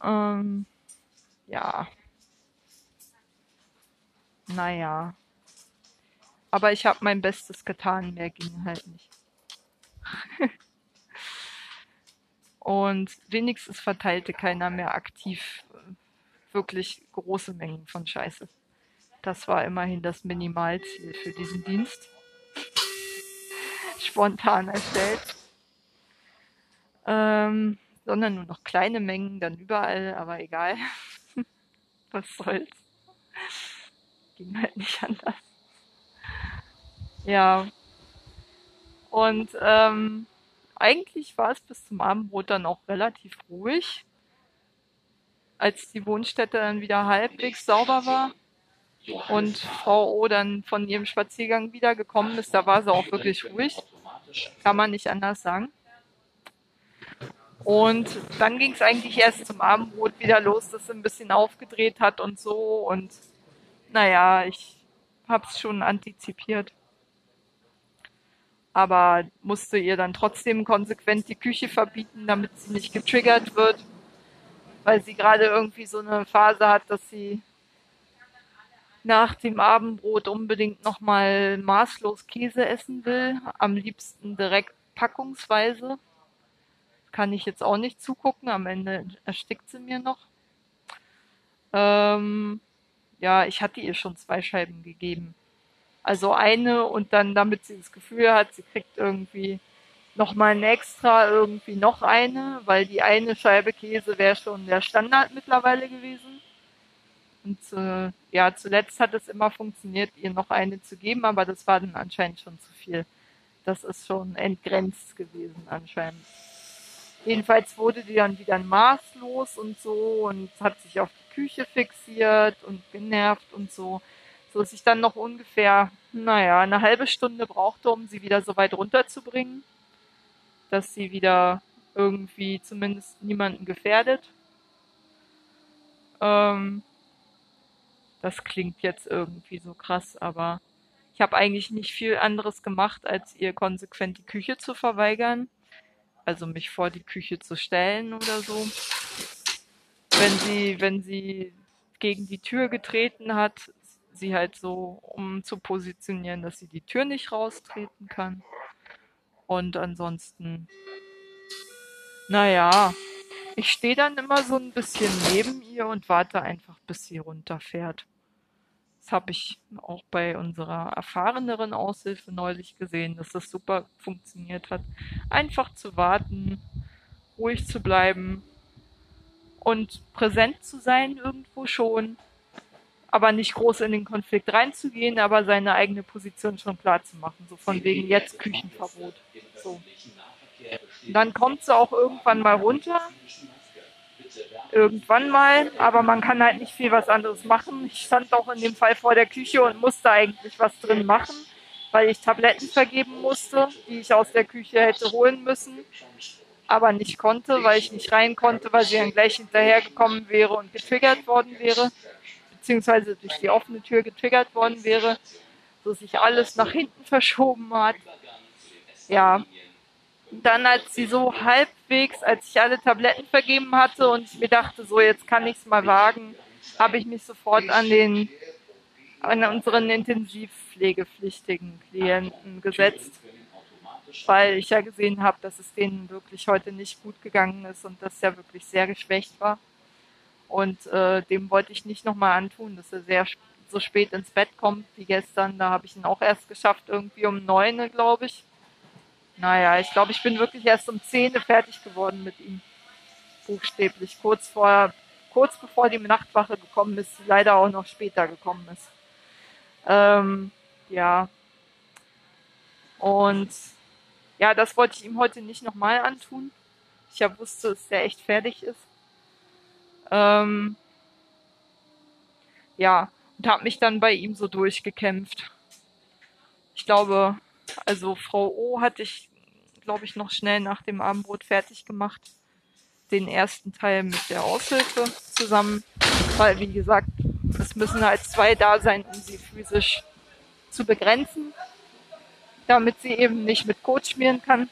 [SPEAKER 1] Ähm, ja. naja. Aber ich habe mein Bestes getan, mehr ging halt nicht. [LAUGHS] Und wenigstens verteilte keiner mehr aktiv äh, wirklich große Mengen von Scheiße. Das war immerhin das Minimalziel für diesen Dienst. Spontan erstellt. Ähm, sondern nur noch kleine Mengen dann überall, aber egal. [LAUGHS] Was soll's. Ging halt nicht anders. Ja. Und ähm, eigentlich war es bis zum Abendbrot dann auch relativ ruhig. Als die Wohnstätte dann wieder halbwegs sauber war und Frau O dann von ihrem Spaziergang wiedergekommen ist, da war sie auch wirklich ruhig. Kann man nicht anders sagen. Und dann ging es eigentlich erst zum Abendbrot wieder los, dass sie ein bisschen aufgedreht hat und so. Und naja, ich habe es schon antizipiert. Aber musste ihr dann trotzdem konsequent die Küche verbieten, damit sie nicht getriggert wird. Weil sie gerade irgendwie so eine Phase hat, dass sie nach dem Abendbrot unbedingt nochmal maßlos Käse essen will. Am liebsten direkt packungsweise kann ich jetzt auch nicht zugucken. Am Ende erstickt sie mir noch. Ähm, ja, ich hatte ihr schon zwei Scheiben gegeben. Also eine und dann, damit sie das Gefühl hat, sie kriegt irgendwie nochmal ein extra, irgendwie noch eine, weil die eine Scheibe Käse wäre schon der Standard mittlerweile gewesen. Und äh, ja, zuletzt hat es immer funktioniert, ihr noch eine zu geben, aber das war dann anscheinend schon zu viel. Das ist schon entgrenzt gewesen anscheinend. Jedenfalls wurde die dann wieder maßlos und so und hat sich auf die Küche fixiert und genervt und so. Dass ich dann noch ungefähr, naja, eine halbe Stunde brauchte, um sie wieder so weit runterzubringen, dass sie wieder irgendwie zumindest niemanden gefährdet. Ähm, das klingt jetzt irgendwie so krass, aber ich habe eigentlich nicht viel anderes gemacht, als ihr konsequent die Küche zu verweigern also mich vor die Küche zu stellen oder so. Wenn sie, wenn sie gegen die Tür getreten hat, sie halt so, um zu positionieren, dass sie die Tür nicht raustreten kann. Und ansonsten, naja, ich stehe dann immer so ein bisschen neben ihr und warte einfach, bis sie runterfährt. Das habe ich auch bei unserer erfahreneren Aushilfe neulich gesehen, dass das super funktioniert hat. Einfach zu warten, ruhig zu bleiben und präsent zu sein irgendwo schon, aber nicht groß in den Konflikt reinzugehen, aber seine eigene Position schon klar zu machen. So von wegen jetzt Küchenverbot. So. dann kommt sie auch irgendwann mal runter irgendwann mal, aber man kann halt nicht viel was anderes machen. Ich stand auch in dem Fall vor der Küche und musste eigentlich was drin machen, weil ich Tabletten vergeben musste, die ich aus der Küche hätte holen müssen, aber nicht konnte, weil ich nicht rein konnte, weil sie dann gleich hinterhergekommen wäre und getriggert worden wäre, beziehungsweise durch die offene Tür getriggert worden wäre, so sich alles nach hinten verschoben hat. Ja, dann, als sie so halbwegs, als ich alle Tabletten vergeben hatte und ich mir dachte, so jetzt kann ich es mal wagen, habe ich mich sofort an den an unseren intensivpflegepflichtigen Klienten gesetzt, weil ich ja gesehen habe, dass es denen wirklich heute nicht gut gegangen ist und dass er wirklich sehr geschwächt war. Und äh, dem wollte ich nicht nochmal antun, dass er sehr so spät ins Bett kommt wie gestern. Da habe ich ihn auch erst geschafft, irgendwie um neun, glaube ich. Naja, ich glaube, ich bin wirklich erst um 10 fertig geworden mit ihm. Buchstäblich. Kurz vor, kurz bevor die Nachtwache gekommen ist, die leider auch noch später gekommen ist. Ähm, ja. Und ja, das wollte ich ihm heute nicht nochmal antun. Ich ja wusste, dass er echt fertig ist. Ähm, ja, und habe mich dann bei ihm so durchgekämpft. Ich glaube, also Frau O hatte ich glaube ich, noch schnell nach dem Abendbrot fertig gemacht. Den ersten Teil mit der Aushilfe zusammen, weil, wie gesagt, es müssen halt zwei da sein, um sie physisch zu begrenzen, damit sie eben nicht mit Kot schmieren kann.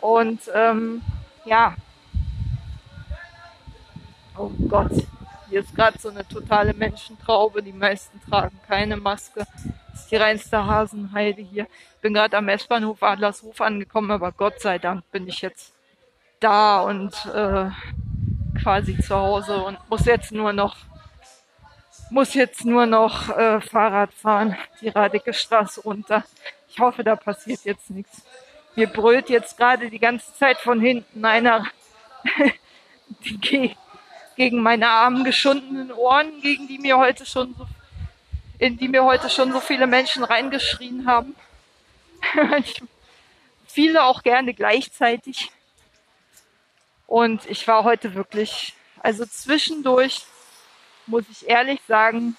[SPEAKER 1] Und ähm, ja, oh Gott, Hier ist gerade so eine totale Menschentraube. Die meisten tragen keine Maske. Das ist die reinste Hasenheide hier. Bin gerade am S-Bahnhof Adlershof angekommen, aber Gott sei Dank bin ich jetzt da und äh, quasi zu Hause und muss jetzt nur noch muss jetzt nur noch äh, Fahrrad fahren, die Radicke Straße runter. Ich hoffe, da passiert jetzt nichts. Mir brüllt jetzt gerade die ganze Zeit von hinten einer [LAUGHS] die gegen meine armen geschundenen Ohren, gegen die mir heute schon so, in die mir heute schon so viele Menschen reingeschrien haben. [LAUGHS] viele auch gerne gleichzeitig. Und ich war heute wirklich, also zwischendurch, muss ich ehrlich sagen,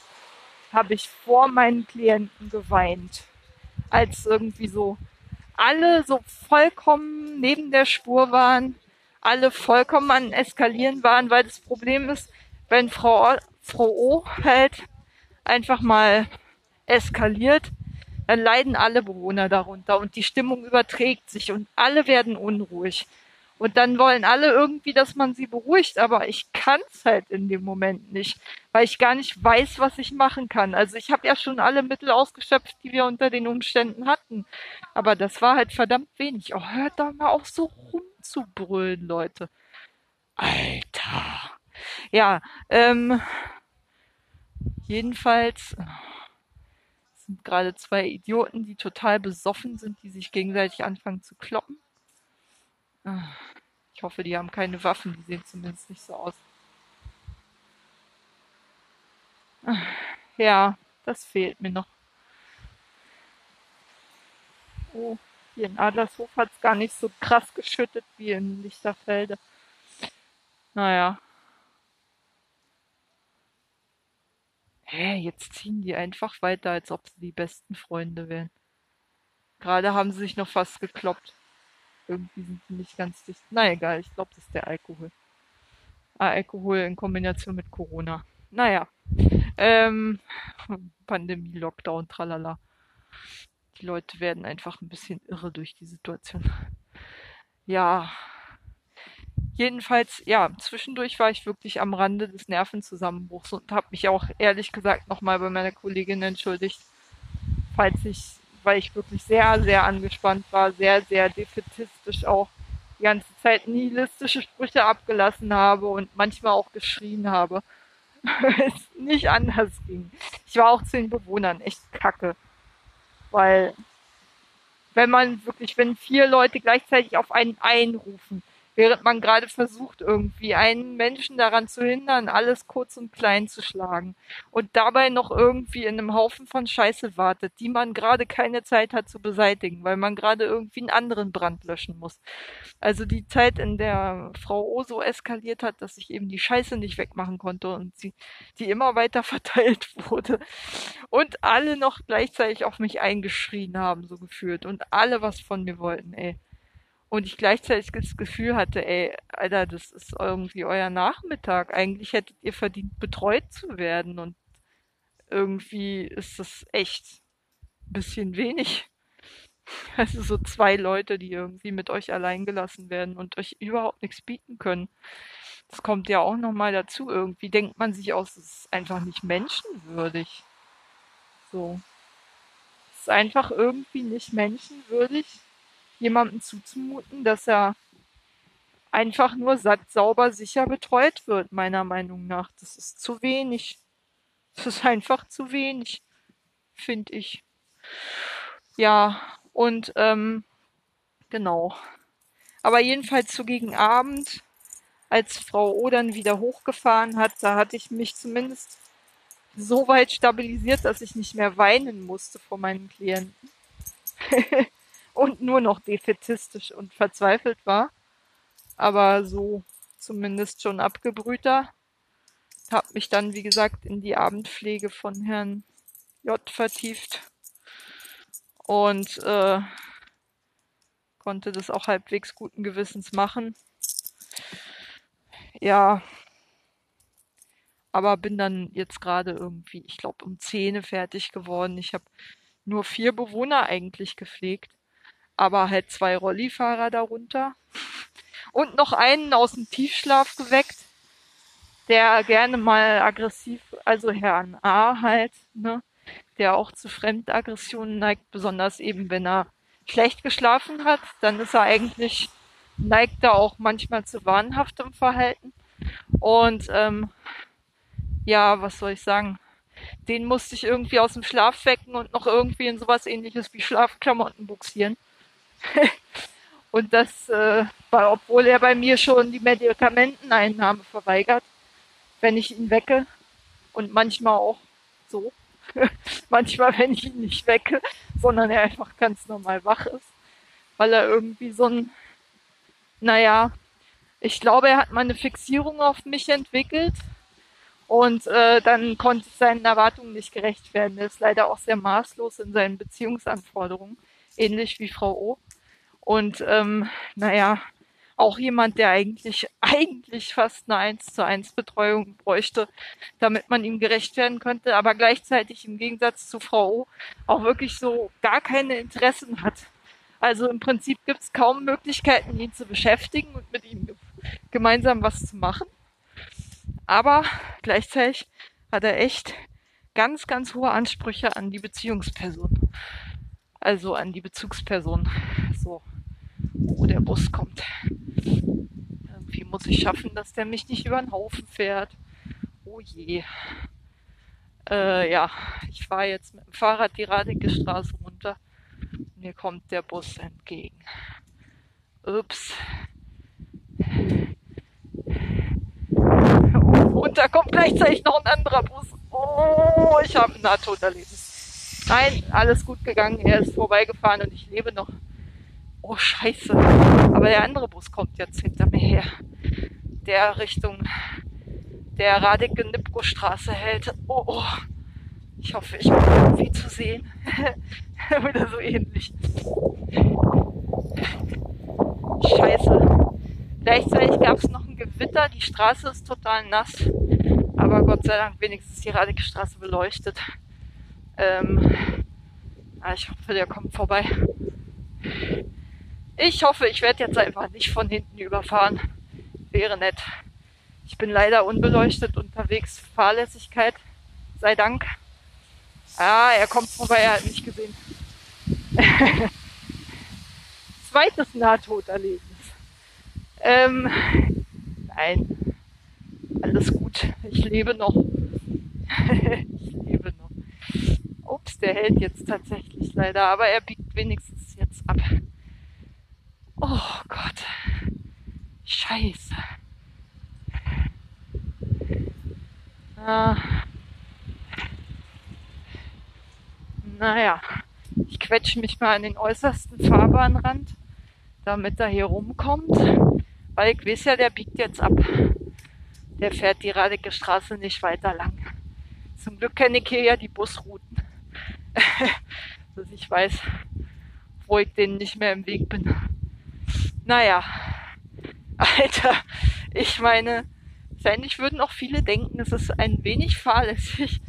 [SPEAKER 1] habe ich vor meinen Klienten geweint. Als irgendwie so alle so vollkommen neben der Spur waren, alle vollkommen an Eskalieren waren, weil das Problem ist, wenn Frau, Frau O halt einfach mal eskaliert, dann leiden alle Bewohner darunter und die Stimmung überträgt sich und alle werden unruhig. Und dann wollen alle irgendwie, dass man sie beruhigt, aber ich kann es halt in dem Moment nicht, weil ich gar nicht weiß, was ich machen kann. Also ich habe ja schon alle Mittel ausgeschöpft, die wir unter den Umständen hatten. Aber das war halt verdammt wenig. Oh, hört doch mal auf, so rumzubrüllen, Leute. Alter. Ja, ähm, jedenfalls sind gerade zwei Idioten, die total besoffen sind, die sich gegenseitig anfangen zu kloppen. Ich hoffe, die haben keine Waffen, die sehen zumindest nicht so aus. Ja, das fehlt mir noch. Oh, hier in Adlershof hat es gar nicht so krass geschüttet wie in Lichterfelde. Naja. Hä, jetzt ziehen die einfach weiter, als ob sie die besten Freunde wären. Gerade haben sie sich noch fast gekloppt. Irgendwie sind die nicht ganz dicht. Na egal, ich glaube, das ist der Alkohol. Ah, Alkohol in Kombination mit Corona. Naja. Ähm, Pandemie, Lockdown, tralala. Die Leute werden einfach ein bisschen irre durch die Situation. [LAUGHS] Ja. Jedenfalls, ja, zwischendurch war ich wirklich am Rande des Nervenzusammenbruchs und habe mich auch ehrlich gesagt nochmal bei meiner Kollegin entschuldigt, falls ich weil ich wirklich sehr, sehr angespannt war, sehr, sehr defetistisch auch die ganze Zeit nihilistische Sprüche abgelassen habe und manchmal auch geschrien habe. [LAUGHS] es nicht anders ging. Ich war auch zu den Bewohnern echt kacke. Weil, wenn man wirklich, wenn vier Leute gleichzeitig auf einen einrufen, während man gerade versucht, irgendwie einen Menschen daran zu hindern, alles kurz und klein zu schlagen und dabei noch irgendwie in einem Haufen von Scheiße wartet, die man gerade keine Zeit hat zu beseitigen, weil man gerade irgendwie einen anderen Brand löschen muss. Also die Zeit, in der Frau O so eskaliert hat, dass ich eben die Scheiße nicht wegmachen konnte und sie, die immer weiter [LAUGHS] verteilt wurde und alle noch gleichzeitig auf mich eingeschrien haben, so gefühlt und alle was von mir wollten, ey und ich gleichzeitig das Gefühl hatte, ey, Alter, das ist irgendwie euer Nachmittag. Eigentlich hättet ihr verdient, betreut zu werden. Und irgendwie ist das echt ein bisschen wenig. [LAUGHS] Also so zwei Leute, die irgendwie mit euch allein gelassen werden und euch überhaupt nichts bieten können. Das kommt ja auch nochmal dazu. Irgendwie denkt man sich aus, es ist einfach nicht menschenwürdig. So. Es ist einfach irgendwie nicht menschenwürdig, jemandem zuzumuten, dass er einfach nur satt, sauber, sicher betreut wird, meiner Meinung nach. Das ist zu wenig. Das ist einfach zu wenig, finde ich. Ja, und ähm, genau. Aber jedenfalls zu gegen Abend, als Frau O dann wieder hochgefahren hat, da hatte ich mich zumindest so weit stabilisiert, dass ich nicht mehr weinen musste vor meinen Klienten. [LAUGHS] und nur noch defetistisch und verzweifelt war, aber so zumindest schon abgebrühter. Hab mich dann, wie gesagt, in die Abendpflege von Herrn J vertieft und äh, konnte das auch halbwegs guten Gewissens machen. Ja, aber bin dann jetzt gerade irgendwie, ich glaube, um Zähne fertig geworden. Ich habe nur vier Bewohner eigentlich gepflegt aber halt zwei Rollifahrer darunter und noch einen aus dem Tiefschlaf geweckt, der gerne mal aggressiv, also Herrn A halt, ne, der auch zu Fremdaggressionen neigt, besonders eben wenn er schlecht geschlafen hat, dann ist er eigentlich, neigt er auch manchmal zu wahnhaftem Verhalten. Und ähm, ja, was soll ich sagen? Den musste ich irgendwie aus dem Schlaf wecken und noch irgendwie in sowas ähnliches wie Schlafklamotten buxieren. [LAUGHS] und das, äh, war, obwohl er bei mir schon die Medikamenteneinnahme verweigert, wenn ich ihn wecke. Und manchmal auch so. [LAUGHS] manchmal, wenn ich ihn nicht wecke, sondern er einfach ganz normal wach ist. Weil er irgendwie so ein, naja, ich glaube, er hat mal eine Fixierung auf mich entwickelt. Und äh, dann konnte ich seinen Erwartungen nicht gerecht werden. Er ist leider auch sehr maßlos in seinen Beziehungsanforderungen, ähnlich wie Frau O. Und ähm, naja, auch jemand, der eigentlich, [LAUGHS] eigentlich fast eine 1 zu 1 Betreuung bräuchte, damit man ihm gerecht werden könnte, aber gleichzeitig im Gegensatz zu Frau O auch wirklich so gar keine Interessen hat. Also im Prinzip gibt es kaum Möglichkeiten, ihn zu beschäftigen und mit ihm gemeinsam was zu machen. Aber gleichzeitig hat er echt ganz, ganz hohe Ansprüche an die Beziehungsperson. Also an die Bezugsperson. So, wo der Bus kommt. Irgendwie muss ich schaffen, dass der mich nicht über den Haufen fährt. Oh je. Äh, ja, ich fahre jetzt mit dem Fahrrad die Radeke Straße runter. Mir kommt der Bus entgegen. Ups. Und da kommt gleichzeitig noch ein anderer Bus. Oh, ich habe ein Nahtoderlebnis. Nein, alles gut gegangen. Er ist vorbeigefahren und ich lebe noch. Oh, scheiße. Aber der andere Bus kommt jetzt hinter mir her. Der Richtung der Radeke-Nipko-Straße hält. Oh, oh. Ich hoffe, ich bin irgendwie zu sehen. [LAUGHS] Oder so ähnlich. Scheiße. Gleichzeitig gab es noch ein Gewitter. Die Straße ist total nass. Aber Gott sei Dank wenigstens die Radeke Straße beleuchtet. Ähm, ich hoffe, der kommt vorbei. Ich hoffe, ich werde jetzt einfach nicht von hinten überfahren. Wäre nett. Ich bin leider unbeleuchtet unterwegs. Fahrlässigkeit. Sei Dank. Ah, er kommt vorbei, er hat mich gesehen. [LAUGHS] Zweites Nahtoderlebnis. Ähm, nein. Alles gut. Ich lebe noch. [LAUGHS] ich lebe noch. Ups, der hält jetzt tatsächlich leider, aber er biegt wenigstens jetzt ab. Oh Gott. Scheiße. Ah. Naja, ich quetsche mich mal an den äußersten Fahrbahnrand, damit er hier rumkommt, weil ich weiß ja, der biegt jetzt ab. Der fährt die Radeke Straße nicht weiter lang. Zum Glück kenne ich hier ja die Busrouten, [LAUGHS] dass ich weiß, wo ich denen nicht mehr im Weg bin. Naja, [LAUGHS] Alter, ich meine, wahrscheinlich würden auch viele denken, es ist ein wenig fahrlässig,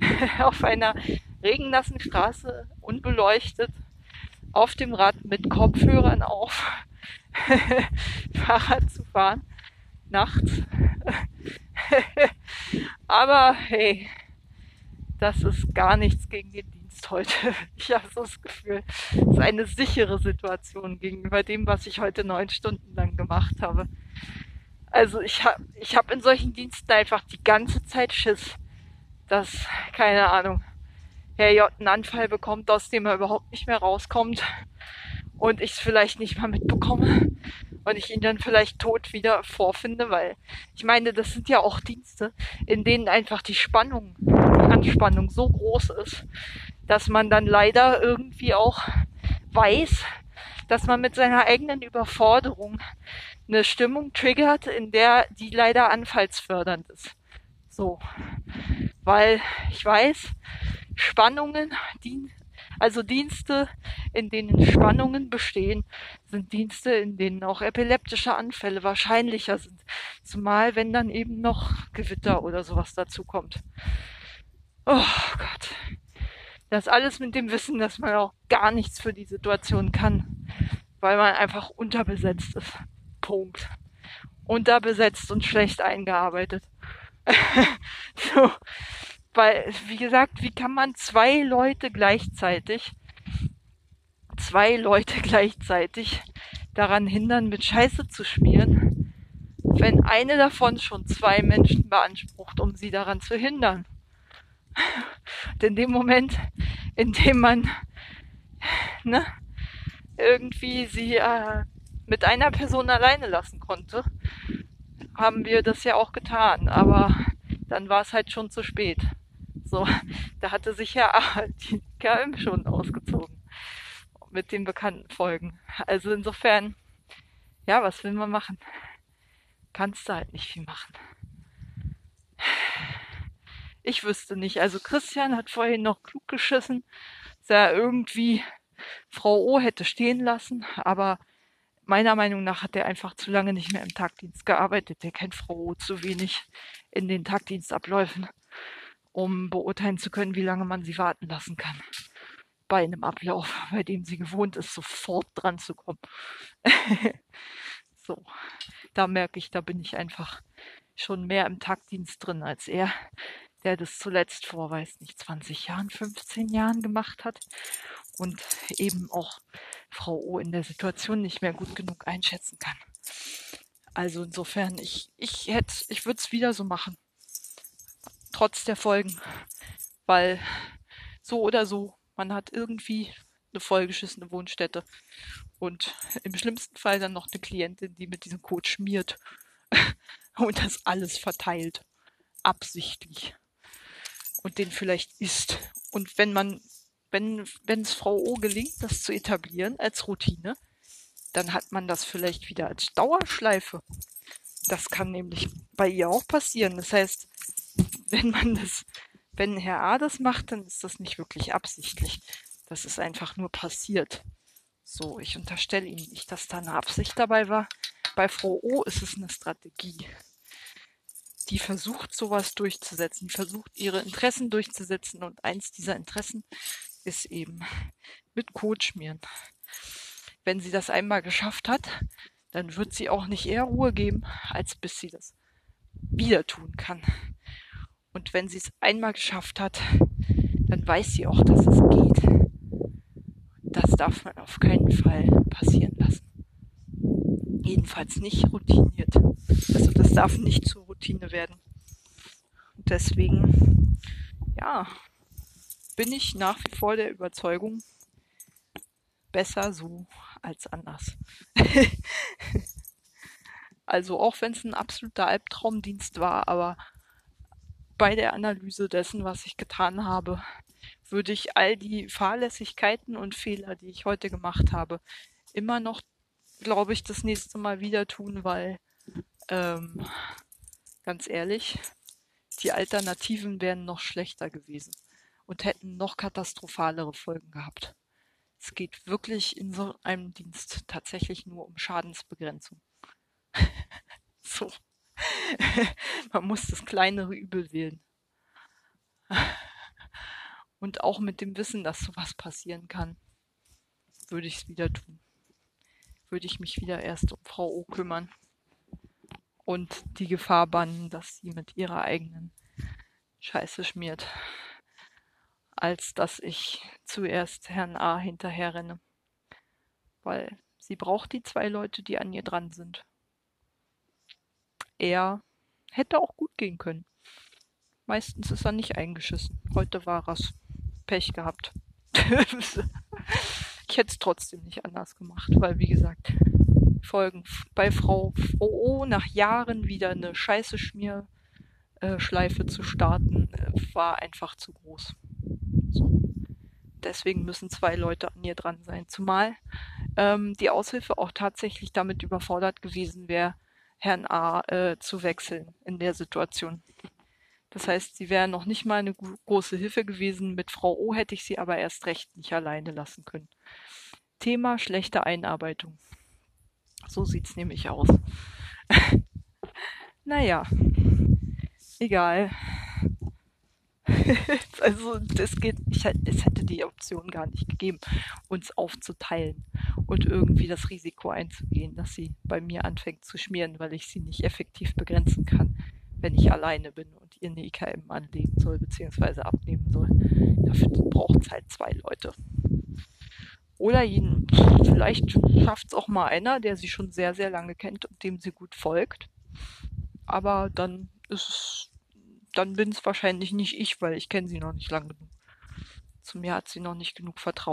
[SPEAKER 1] [LAUGHS] auf einer regennassen Straße, unbeleuchtet, auf dem Rad mit Kopfhörern auf, Fahrrad zu fahren, nachts. Aber hey, das ist gar nichts gegen den Dienst heute. [LAUGHS] Ich habe so das Gefühl, es ist eine sichere Situation gegenüber dem, was ich heute neun Stunden lang gemacht habe. Also ich habe ich hab in solchen Diensten einfach die ganze Zeit Schiss, dass, keine Ahnung, Herr J. einen Anfall bekommt, aus dem er überhaupt nicht mehr rauskommt und ich es vielleicht nicht mal mitbekomme und ich ihn dann vielleicht tot wieder vorfinde, weil ich meine, das sind ja auch Dienste, in denen einfach die Spannung, die Anspannung so groß ist, dass man dann leider irgendwie auch weiß, dass man mit seiner eigenen Überforderung eine Stimmung triggert, in der die leider anfallsfördernd ist. So. Weil ich weiß, Spannungen, die also Dienste, in denen Spannungen bestehen, sind Dienste, in denen auch epileptische Anfälle wahrscheinlicher sind. Zumal wenn dann eben noch Gewitter oder sowas dazu kommt. Oh Gott. Das alles mit dem Wissen, dass man auch gar nichts für die Situation kann, weil man einfach unterbesetzt ist. Punkt. Unterbesetzt und schlecht eingearbeitet. [LAUGHS] so, weil, wie gesagt, wie kann man zwei Leute gleichzeitig, zwei Leute [LAUGHS] gleichzeitig daran hindern, mit Scheiße zu schmieren, wenn eine davon schon zwei Menschen beansprucht, um sie daran zu hindern? Und in dem Moment, in dem man ne, irgendwie sie äh, mit einer Person alleine lassen konnte, haben wir das ja auch getan. Aber dann war es halt schon zu spät. So, da hatte sich ja [LAUGHS] die KM schon ausgezogen mit den bekannten Folgen. Also insofern, ja, was will man machen? Kannst du halt nicht viel machen. Ich wüsste nicht. Also Christian hat vorhin noch klug geschissen, dass er irgendwie Frau O hätte stehen lassen, aber meiner Meinung nach hat er einfach zu lange nicht mehr im Tagdienst gearbeitet. Der kennt Frau O zu wenig in den Tagdienstabläufen, um beurteilen zu können, wie lange man sie warten lassen kann. Bei einem Ablauf, bei dem sie gewohnt ist, sofort dran zu kommen. [LAUGHS] so, da merke ich, da bin ich einfach schon mehr im Tagdienst drin als er der das zuletzt vor, weiß nicht, 20 Jahren, 15 Jahren gemacht hat und eben auch Frau O in der Situation nicht mehr gut genug einschätzen kann. Also insofern, ich, ich hätte, ich würde es wieder so machen. Trotz der Folgen. Weil so oder so, man hat irgendwie eine vollgeschissene Wohnstätte. Und im schlimmsten Fall dann noch eine Klientin, die mit diesem Code schmiert [LAUGHS] und das alles verteilt. Absichtlich und den vielleicht isst. Und wenn man, wenn, es Frau O gelingt, das zu etablieren als Routine, dann hat man das vielleicht wieder als Dauerschleife. Das kann nämlich bei ihr auch passieren. Das heißt, wenn man das, wenn Herr A das macht, dann ist das nicht wirklich absichtlich. Das ist einfach nur passiert. So, ich unterstelle Ihnen nicht, dass da eine Absicht dabei war. Bei Frau O ist es eine Strategie die versucht, sowas durchzusetzen, versucht, ihre Interessen durchzusetzen. Und eins dieser Interessen ist eben mit Code schmieren. Wenn sie das einmal geschafft hat, dann wird sie auch nicht eher Ruhe geben, als bis sie das wieder tun kann. Und wenn sie es einmal geschafft hat, dann weiß sie auch, dass es geht. Das darf man auf keinen Fall passieren lassen. Jedenfalls nicht routiniert. Also das darf nicht zur Routine werden. Und deswegen, ja, bin ich nach wie vor der Überzeugung, besser so als anders. [LAUGHS] also auch wenn es ein absoluter Albtraumdienst war, aber bei der Analyse dessen, was ich getan habe, würde ich all die Fahrlässigkeiten und Fehler, die ich heute gemacht habe, immer noch, glaube ich, das nächste Mal wieder tun, weil ähm, ganz ehrlich, die Alternativen wären noch schlechter gewesen und hätten noch katastrophalere Folgen gehabt. Es geht wirklich in so einem Dienst tatsächlich nur um Schadensbegrenzung. [LAUGHS] so. [LAUGHS] Man muss das kleinere Übel wählen. [LAUGHS] Und auch mit dem Wissen, dass sowas passieren kann, würde ich es wieder tun. Würde ich mich wieder erst um Frau O kümmern und die Gefahr bannen, dass sie mit ihrer eigenen Scheiße schmiert, als dass ich zuerst Herrn A hinterher renne. Weil sie braucht die zwei Leute, die an ihr dran sind. Er hätte auch gut gehen können. Meistens ist er nicht eingeschissen. Heute war er's. Pech gehabt. [LAUGHS] ich hätte es trotzdem nicht anders gemacht, weil wie gesagt, Folgen bei Frau OO nach Jahren wieder eine Scheiße Schmierschleife zu starten, äh, war einfach zu groß. So. Deswegen müssen zwei Leute an ihr dran sein. Zumal ähm, die Aushilfe auch tatsächlich damit überfordert gewesen wäre, Herrn A äh, zu wechseln in der Situation. Das heißt, sie wäre noch nicht mal eine große Hilfe gewesen. Mit Frau O hätte ich sie aber erst recht nicht alleine lassen können. Thema schlechte Einarbeitung. So sieht's nämlich aus. [LAUGHS] naja, egal. [LAUGHS] also das geht, ich, es hätte die Option gar nicht gegeben, uns aufzuteilen und irgendwie das Risiko einzugehen, dass sie bei mir anfängt zu schmieren, weil ich sie nicht effektiv begrenzen kann. wenn ich alleine bin und ihr eine IKM anlegen soll, beziehungsweise abnehmen soll. Dafür braucht es halt zwei Leute. Oder jeden, vielleicht schafft es auch mal einer, der sie schon sehr, sehr lange kennt und dem sie gut folgt. Aber dann ist es, dann bin es wahrscheinlich nicht ich, weil ich kenne sie noch nicht lange genug. Zu mir hat sie noch nicht genug Vertrauen.